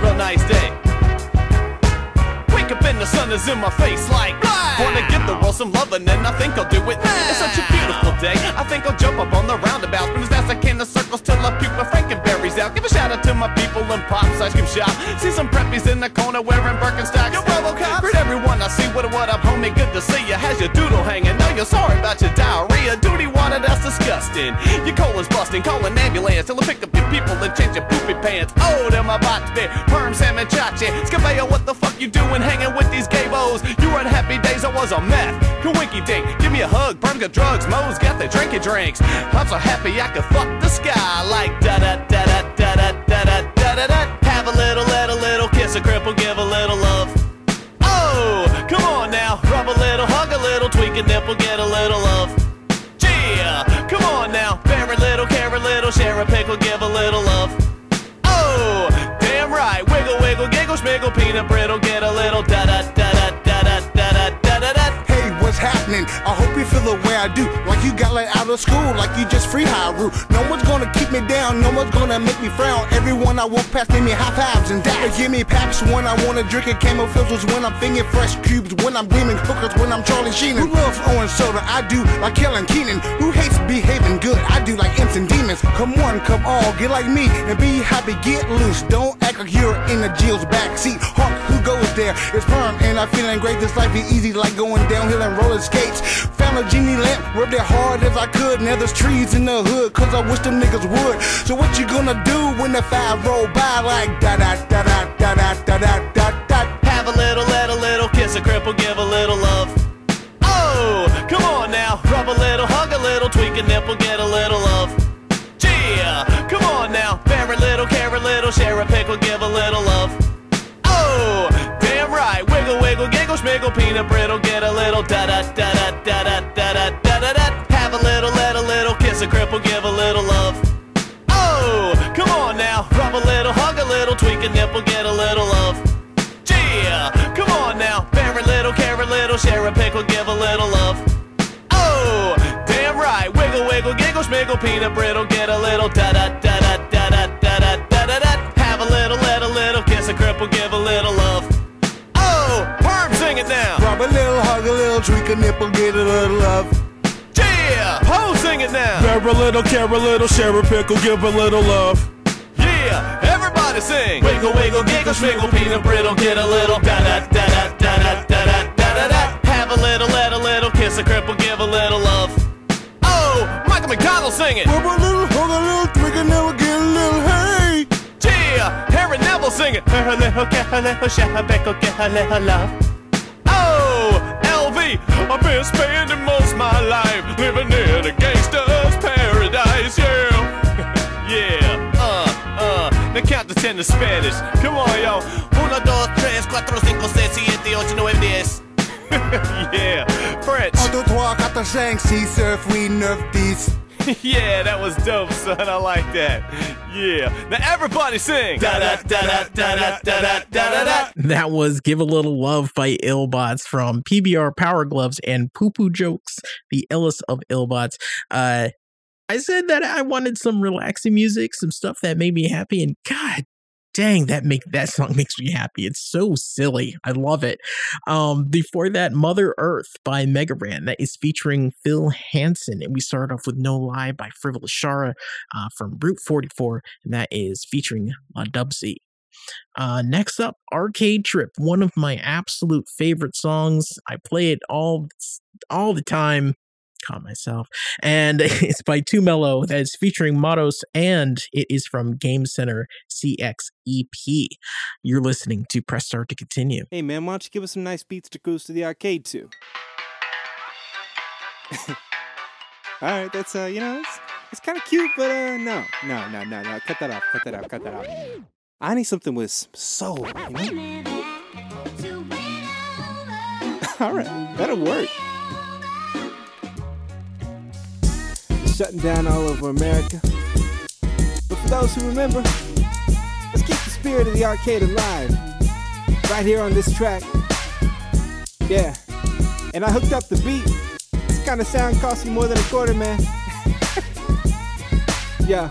Real nice day. Wake up and the sun is in my face like Wanna give the world some loving and I think I'll do it. It's such a beautiful day. I think I'll jump up on the roundabout Spin as fast as I can the circles till I puke my frankenberries out. Give a shout out to my people in Pop's ice cream shop. See some preppies in the corner wearing Birkenstocks. Yo, Robocop Greet everyone I see what what up homie. Good to see you Has your doodle hanging. Know you're sorry about your diarrhea. Duty water that's disgusting. Your colon's busting. Call an ambulance. Till I pick up your people and change your poopy pants. Oh, them my bots. Bit Perm salmon chachi. Scott Baio what the fuck you doing hanging with these gay-bos You were in happy days I was on meth Kawinky dink Give me a hug burn got drugs Mo's got the drinky drinks I'm so happy I could fuck the sky Like da da da da da da da da da da da Have a little, let a little Kiss a cripple, give a little love Oh, come on now Rub a little, hug a little Tweak a nipple, get a little love Yeah, come on now a little, care a little Share a pickle, give a little love giggle, schmiggle, peanut brittle, get a little da da da da da da da da da da.
Hey, what's happening? I hope you feel the way I do. Like you got let out of school, like you just free high route. No one's gonna keep me down, no one's gonna make me frown. Everyone I walk past, give me high fives and daps. Give me paps when I wanna drink it, camo when I'm thinking fresh cubes, when I'm gleaming hookers, when I'm Charlie Sheenan. Who loves orange soda? I do like Kellen Keenan. Who hates behaving good? I do like imps and demons. Come on, come all, get like me and be happy, get loose. Don't act like you're in the jail's backseat. Hark, who goes there? It's firm and I'm feeling great. This life be easy like going downhill and roller skates. Found a genie lamp, rubbed it hard as I could. Now there's trees in the hood, cause I wish them niggas would. So what you gonna do when the five roll by like da da da da da da da da da?
Have a little, let a little, kiss a cripple, give a little love. Little, tweak a nipple, get a little love. Yeah, come on now. A little, care a little, share a pickle, give a little love. Oh, damn right. Wiggle, wiggle, giggle, schmiggle, peanut brittle, get a little da da da da da da da da da da da. Have a little, let a little, kiss a cripple, give a little love. Oh, come on now. Rub a little, hug a little, tweak a nipple, get a little love. Yeah, come on now. A little, care a little, share a pickle, wiggle, peanut brittle, get a little da da da da da da da da da da da. Have a little, let a little, kiss a cripple, give a little love. Oh, perm, sing it now.
Rub a little, hug a little, tweak a nipple, get a little love.
Yeah, Ho, sing it now.
Bear a little, care a little, share a pickle, give a little love.
Yeah, everybody sing. Wiggle, wiggle, giggle, schmiggle, peanut brittle, get a little da da da da da da da da da. Have a little, let a little, kiss a cripple, give a little love. Michael McDonald sing it.
Rub a little, hug a little, tweak a nipple, get a little hey.
Yeah, Aaron Neville sing it. Her little, get a little, share a pickle, get a little love. Oh, LV, I've been spending most of my life living in a gangster's paradise, yeah. yeah, uh, uh, now count to ten in Spanish. Come on, yo. Uno, dos, tres, cuatro, cinco, seis, siete, ocho, nueve, diez. yeah, French.
Un, deux, trois, quatre, cinq, six, sept, huit, neuf, dix.
yeah, that was dope, son. I like that. Yeah. Now everybody sing.
That was Give a Little Love by Illbots from PBR Power Gloves and Poo Poo Jokes, the illest of Illbots. Uh, I said that I wanted some relaxing music, some stuff that made me happy, and god dang, that make that song makes me happy. It's so silly. I love it. Um, before that, Mother Earth by Mega Ran that is featuring Phil Hansen, and we start off with No Lie by Frivolous Shara uh, from Route 44, and that is featuring La Dubsy. Uh, next up, Arcade Trip, one of my absolute favorite songs. I play it all all the time. Caught myself, and it's by Too Mellow. That is featuring Matos, and it is from Game Center CX EP. You're listening to Press Start to continue.
Hey man, why don't you give us some nice beats to cruise to the arcade to? All right, that's uh, you know, it's, it's kind of cute, but uh, no, no, no, no, no, cut that off, cut that out, cut that out. I need something with some soul, you know. All right, that'll work. Shutting down all over America. But for those who remember, let's keep the spirit of the arcade alive. Right here on this track. Yeah. And I hooked up the beat. This kind of sound costs you more than a quarter, man. yeah.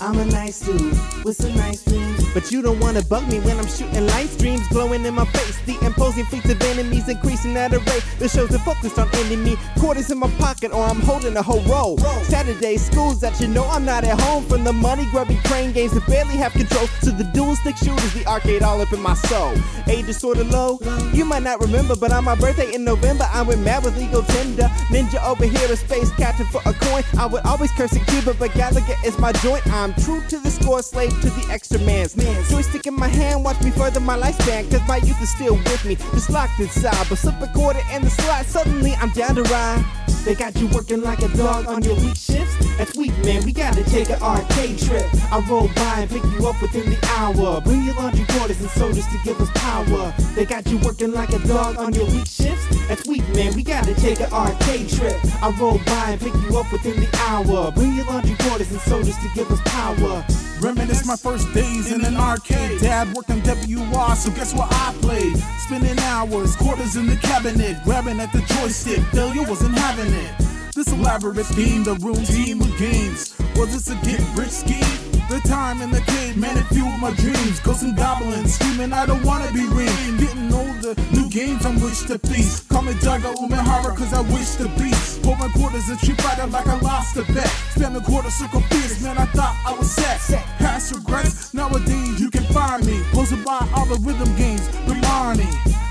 I'm a nice dude with some nice dreams.
But you don't wanna bug me when I'm shooting light streams glowing in my face. The imposing fleets of enemies increasing at a rate that shows they're focused on ending me. Quarters in my pocket or I'm holding a whole roll. Saturday schools that you know I'm not at home. From the money grubbing crane games that barely have control to the dual stick shooters, the arcade all up in my soul. Age is sorta low. You might not remember, but on my birthday in November, I went mad with legal tender. Ninja over here, a space captain for a coin. I would always curse at Cuba, but Galaga is my joint. I'm true to the score, slave to the extra man's man. Joystick in my hand, watch me further my lifespan, cause my youth is still with me, just locked inside. But slip a quarter in the slot, suddenly I'm down to ride.
They got you working like a dog on your weak shifts. That's weak, man. We gotta take an arcade trip. I roll by and pick you up within the hour. Bring your laundry quarters and sodas to give us power. They got you working like a dog on your weak shifts. That's weak, man. We gotta take an arcade trip. I roll by and pick you up within the hour. Bring your laundry quarters and sodas to give us power.
Reminisce my first days in an arcade. Dad worked on WR, so guess what I played? Spending hours, quarters in the cabinet, grabbing at the joystick. Failure wasn't having it. This elaborate theme, the room team of games. Was this a get rich scheme? The time in the cave, man, it fueled my dreams. Ghosts and goblins screaming, I don't wanna be ring. Getting older, new games on which to feast. Call me Daigo Umehara, cause I wish to be. My quarters and cheap fighter like I lost a bet. Spam the quarter circle fierce, man, I thought I was set. Past regrets, nowadays you can find me. Posted by all the rhythm games, Barney.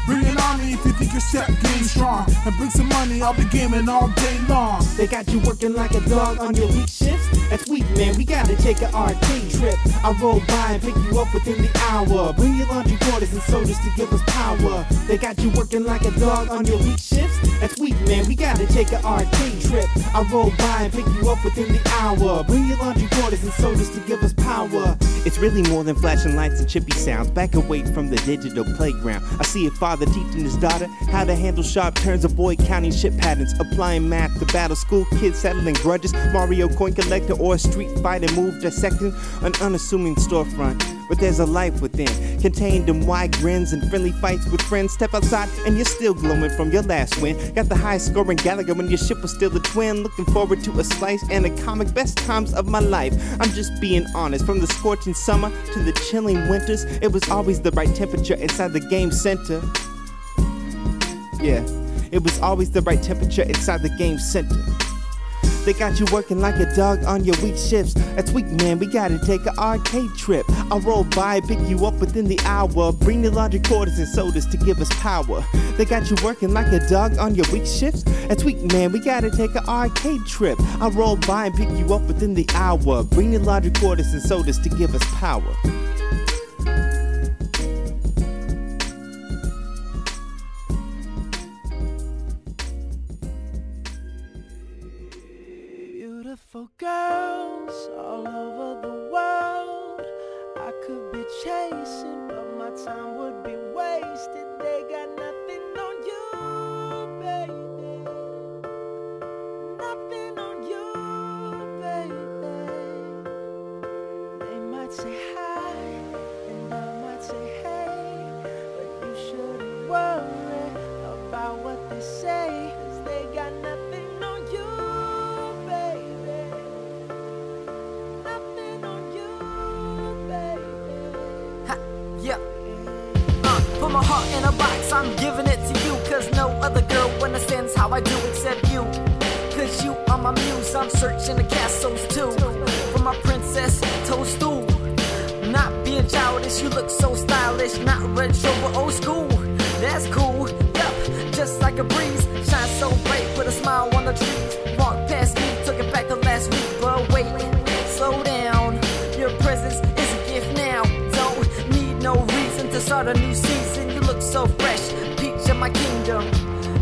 Bring an army if you think your set game strong. And bring some money, I'll be gaming all day long.
They got you working like a dog on your weak shifts. That's weak, man. We gotta take an arcade trip. I roll by and pick you up within the hour. Bring your laundry quarters and sodas to give us power. They got you working like a dog on your weak shifts. That's weak, man. We gotta take an arcade trip. I roll by and pick you up within the hour. Bring your laundry quarters and sodas to give us power.
It's really more than flashing lights and chippy sounds. Back away from the digital playground. I see a father teaching his daughter how to handle sharp turns, avoid counting shit patterns, applying math to battle school kids settling grudges. Mario coin collector or a street fighter move dissecting an unassuming storefront. But there's a life within, contained in wide grins and friendly fights with friends. Step outside and you're still glowing from your last win. Got the highest score in Galaga when your ship was still a twin. Looking forward to a slice and a comic. Best times of my life. I'm just being honest. From the scorching summer to the chilling winters, it was always the right temperature inside the game center. Yeah, it was always the right temperature inside the game center. They got you working like a dog on your weak shifts. That's weak, man. We gotta take an arcade trip. I'll roll by, pick you up within the hour. Bring the laundry quarters and sodas to give us power. They got you working like a dog on your weak shifts. That's weak, man. We gotta take an arcade trip. I'll roll by and pick you up within the hour. Bring the laundry quarters and sodas to give us power.
Girls all over the world. I could be chasing, but my time would be wasted. They got nothing on you, baby. Nothing on you, baby. They might say hi, and I might say hey, but you shouldn't worry about what they say, 'cause they got nothing I'm giving it to you. Cause no other girl understands how
I do except you. Cause you are my muse, I'm searching the castles too. For my princess, toadstool. Not being childish, you look so stylish. Not retro, but old school. That's cool, yep, just like a breeze. Shine so bright with a smile on the trees. Walk past me, took it back to last week, but wait, slow down. Your presence is a gift now. Don't need no reason to start a new season. So fresh, peach of my kingdom.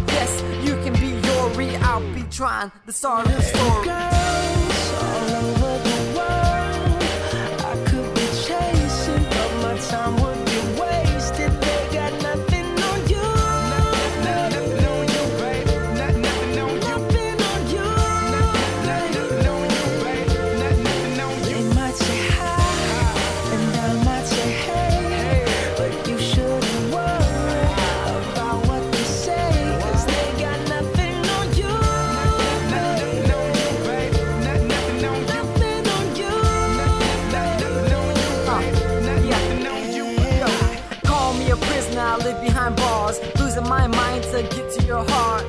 Yes, you can be Yori. I'll be trying to start a new story.
Time
to get to your heart.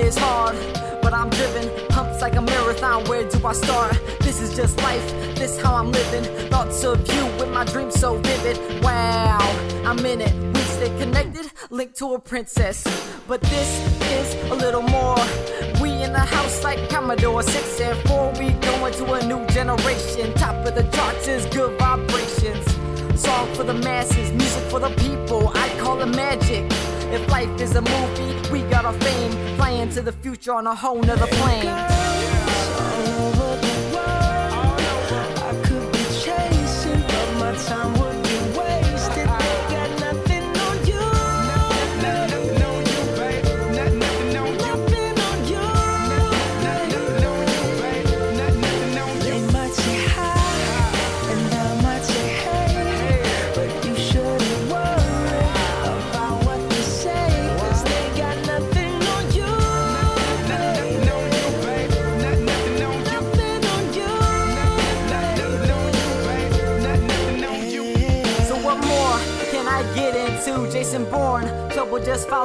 It's hard, but I'm driven. Pumps like a marathon, where do I start? This is just life, this how I'm living. Thoughts of you with my dreams so vivid. Wow, I'm in it. We stay connected, linked to a princess. But this is a little more. We in the house like Commodore 6 and 4. We going to a new generation. Top of the charts is good vibrations. Song for the masses, music for the people. I call it magic. If life is a movie, we got our fame. Flying to the future on a whole nother plane.
Time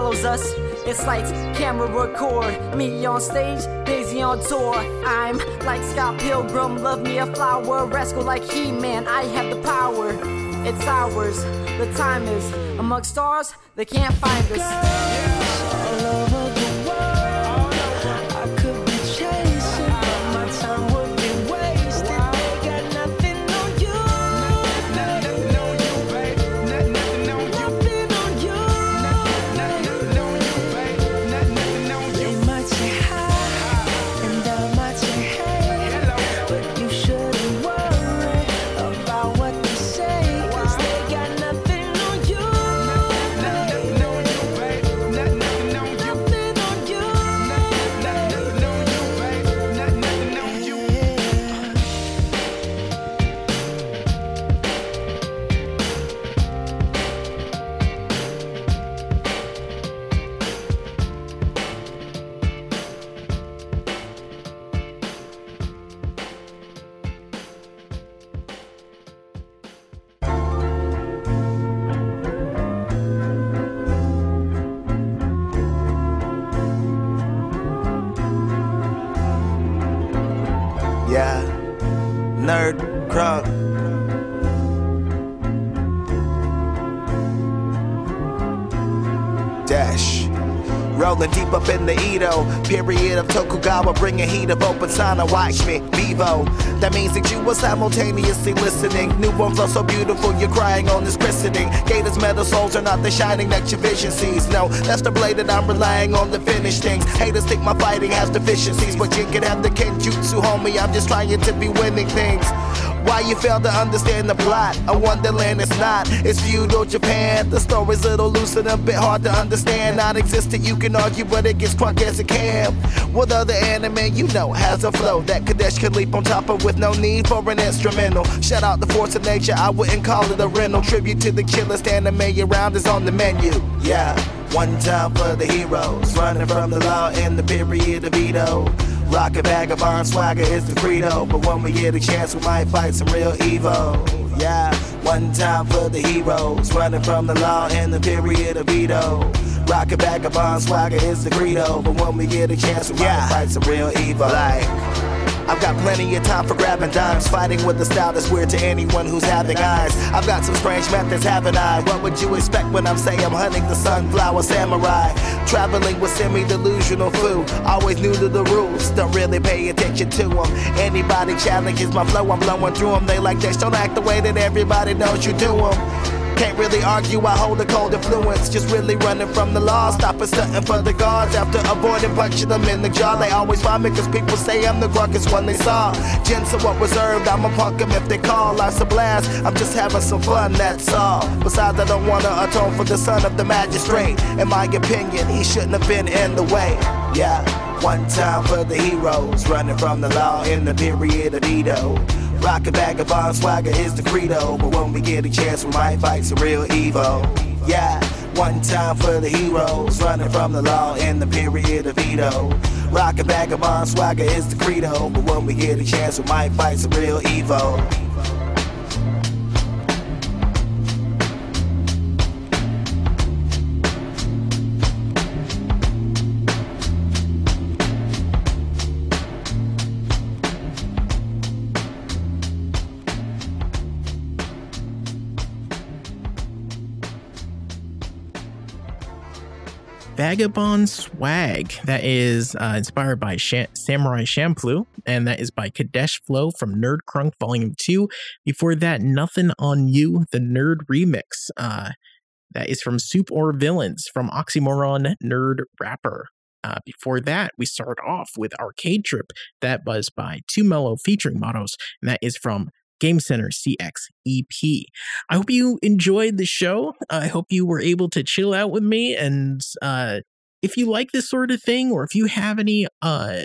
follows us. It's lights, camera, record. Me on stage, Daisy on tour. I'm like Scott Pilgrim, love me a flower. Rascal like He-Man, I have the power. It's ours. The time is among stars. They can't find us.
Tokugawa, bringing heat of open sana. Watch me, Vivo. That means that you were simultaneously listening. Newborn flow so beautiful, you're crying on this christening. Gators metal souls are not the shining that your vision sees. No, that's the blade that I'm relying on to finish things. Haters think my fighting has deficiencies, but you can have the kenjutsu, homie. I'm just trying to be winning things. Why you fail to understand the plot? A wonderland it's not. It's feudal Japan. The story's a little loose and a bit hard to understand. Not existent, you can argue, but it gets crunk as it can. What other anime you know has a flow that Kadesh can leap on top of with no need for an instrumental? Shout out the force of nature, I wouldn't call it a rental. Tribute to the chillest anime around is on the menu. Yeah. One time for the heroes, running from the law in the period of Edo. Rocket vagabond swagger is the credo. But when we get a chance, we might fight some real evil. Yeah, one time for the heroes, running from the law in the period of Edo. Rocket vagabond swagger is the credo. But when we get a chance, we might fight some real evil. Like. I've got plenty of time for grabbing dimes, fighting with a style that's weird to anyone who's having eyes. I've got some strange methods, haven't I? What would you expect when I'm saying I'm hunting the sunflower samurai? Traveling with semi delusional foo, always new to the rules, don't really pay attention to them. Anybody challenges my flow, I'm blowing through them. They like this, don't act the way that everybody knows you do them. Can't really argue, I hold a cold influence. Just really running from the law. Stopping stunting for the guards after avoiding punching them in the jaw. They always find me cause people say I'm the grunkest one they saw. Gents are what reserved, I'ma punk them if they call. Life's a blast, I'm just having some fun, that's all. Besides, I don't wanna atone for the son of the magistrate. In my opinion, he shouldn't have been in the way. Yeah. One time for the heroes, running from the law in the period of Edo. Rocket vagabond swagger is the credo, but when we get a chance, we might fight some real evil. Yeah, one time for the heroes, running from the law in the period of Edo. Rocket vagabond swagger is the credo, but when we get a chance, we might fight some real evil.
Vagabond Swag. That is uh, inspired by Samurai Champloo, and that is by Kadesh Flow from Nerd Crunk Volume 2. Before that, Nothing on You, the Nerd Remix. Uh, that is from Soup or Villains from Oxymoron Nerd Rapper. Uh, before that, we start off with Arcade Trip. That was by Two Mellow featuring Mottos, and that is from Game Center CX EP. I hope you enjoyed the show. I hope you were able to chill out with me. And uh, if you like this sort of thing, or if you have any uh,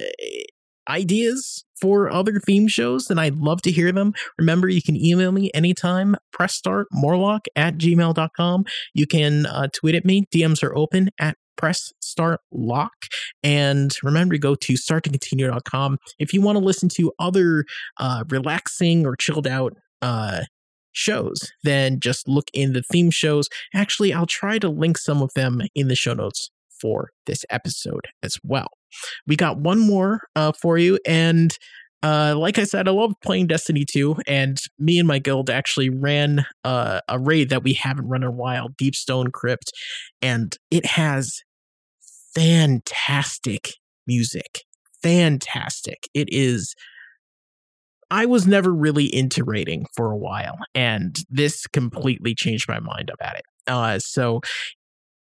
ideas for other theme shows, then I'd love to hear them. Remember, you can email me anytime, pressstartmorlock at gmail.com. You can uh, tweet at me, DMs are open at press start lock and remember to go to starttocontinue.com if you want to listen to other uh, relaxing or chilled out uh, shows then just look in the theme shows. Actually i'll try to link some of them in the show notes for this episode as well we got one more uh, for you and uh, like I said, I love playing Destiny 2, and me and my guild actually ran uh, a raid that we haven't run in a while, Deep Stone Crypt, and it has fantastic music. Fantastic. It is. I was never really into raiding for a while, and this completely changed my mind about it. Uh, so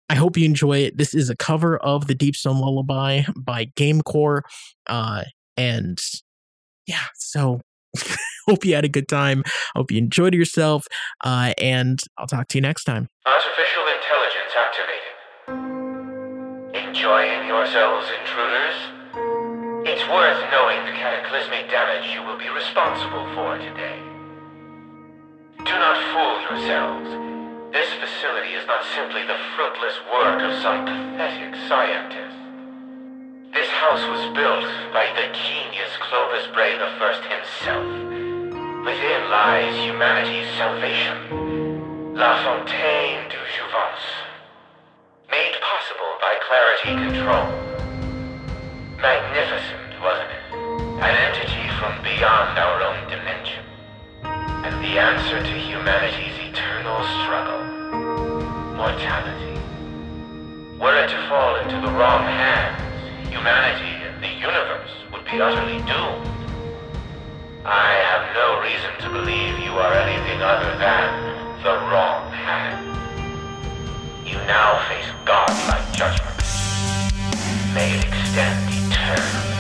I hope you enjoy it. This is a cover of the Deep Stone Lullaby by Gamecore. Uh, and yeah, so hope you had a good time. Hope you enjoyed yourself. Uh, and I'll talk to you next time.
Artificial intelligence activated. Enjoying yourselves, intruders? It's worth knowing the cataclysmic damage you will be responsible for today. Do not fool yourselves. This facility is not simply the fruitless work of some pathetic scientist. This house was built by the genius Clovis Bray the First himself. Within lies humanity's salvation. La Fontaine du Jouvence. Made possible by Clarity Control. Magnificent, wasn't it? An entity from beyond our own dimension. And the answer to humanity's eternal struggle. Mortality. Were it to fall into the wrong hands, humanity and the universe would be utterly doomed. I have no reason to believe you are anything other than the wrong hand. You now face God-like judgment. May it extend eternally.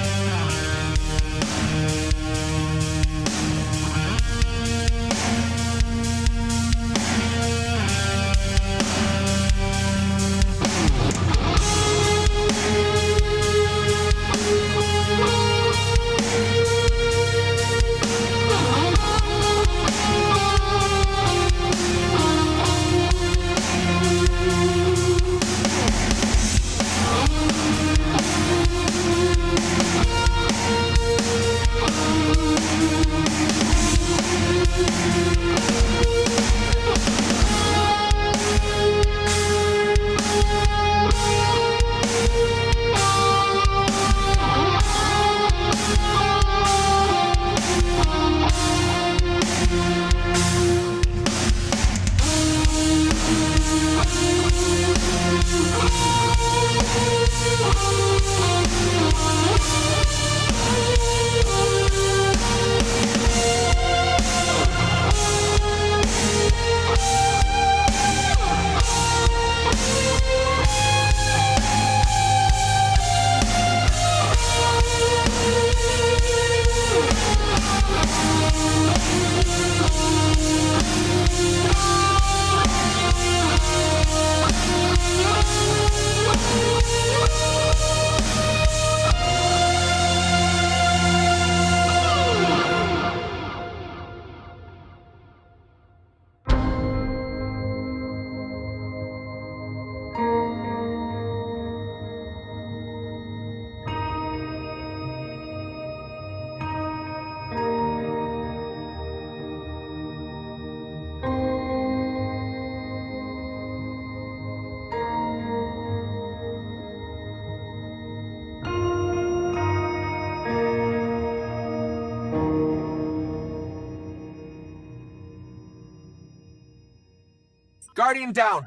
Guardian down.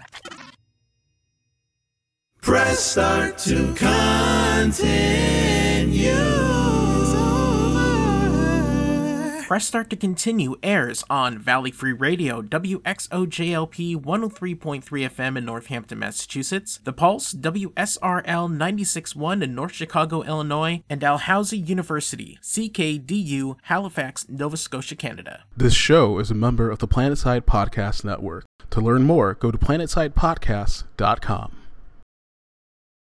Press start to continue.
Press Start to Continue airs on Valley Free Radio, WXOJLP 103.3 FM in Northampton, Massachusetts, The Pulse, WSRL 96.1 in North Chicago, Illinois, and Dalhousie University, CKDU, Halifax, Nova Scotia, Canada.
This show is a member of the Planetside Podcast Network. To learn more, go to planetsidepodcast.com.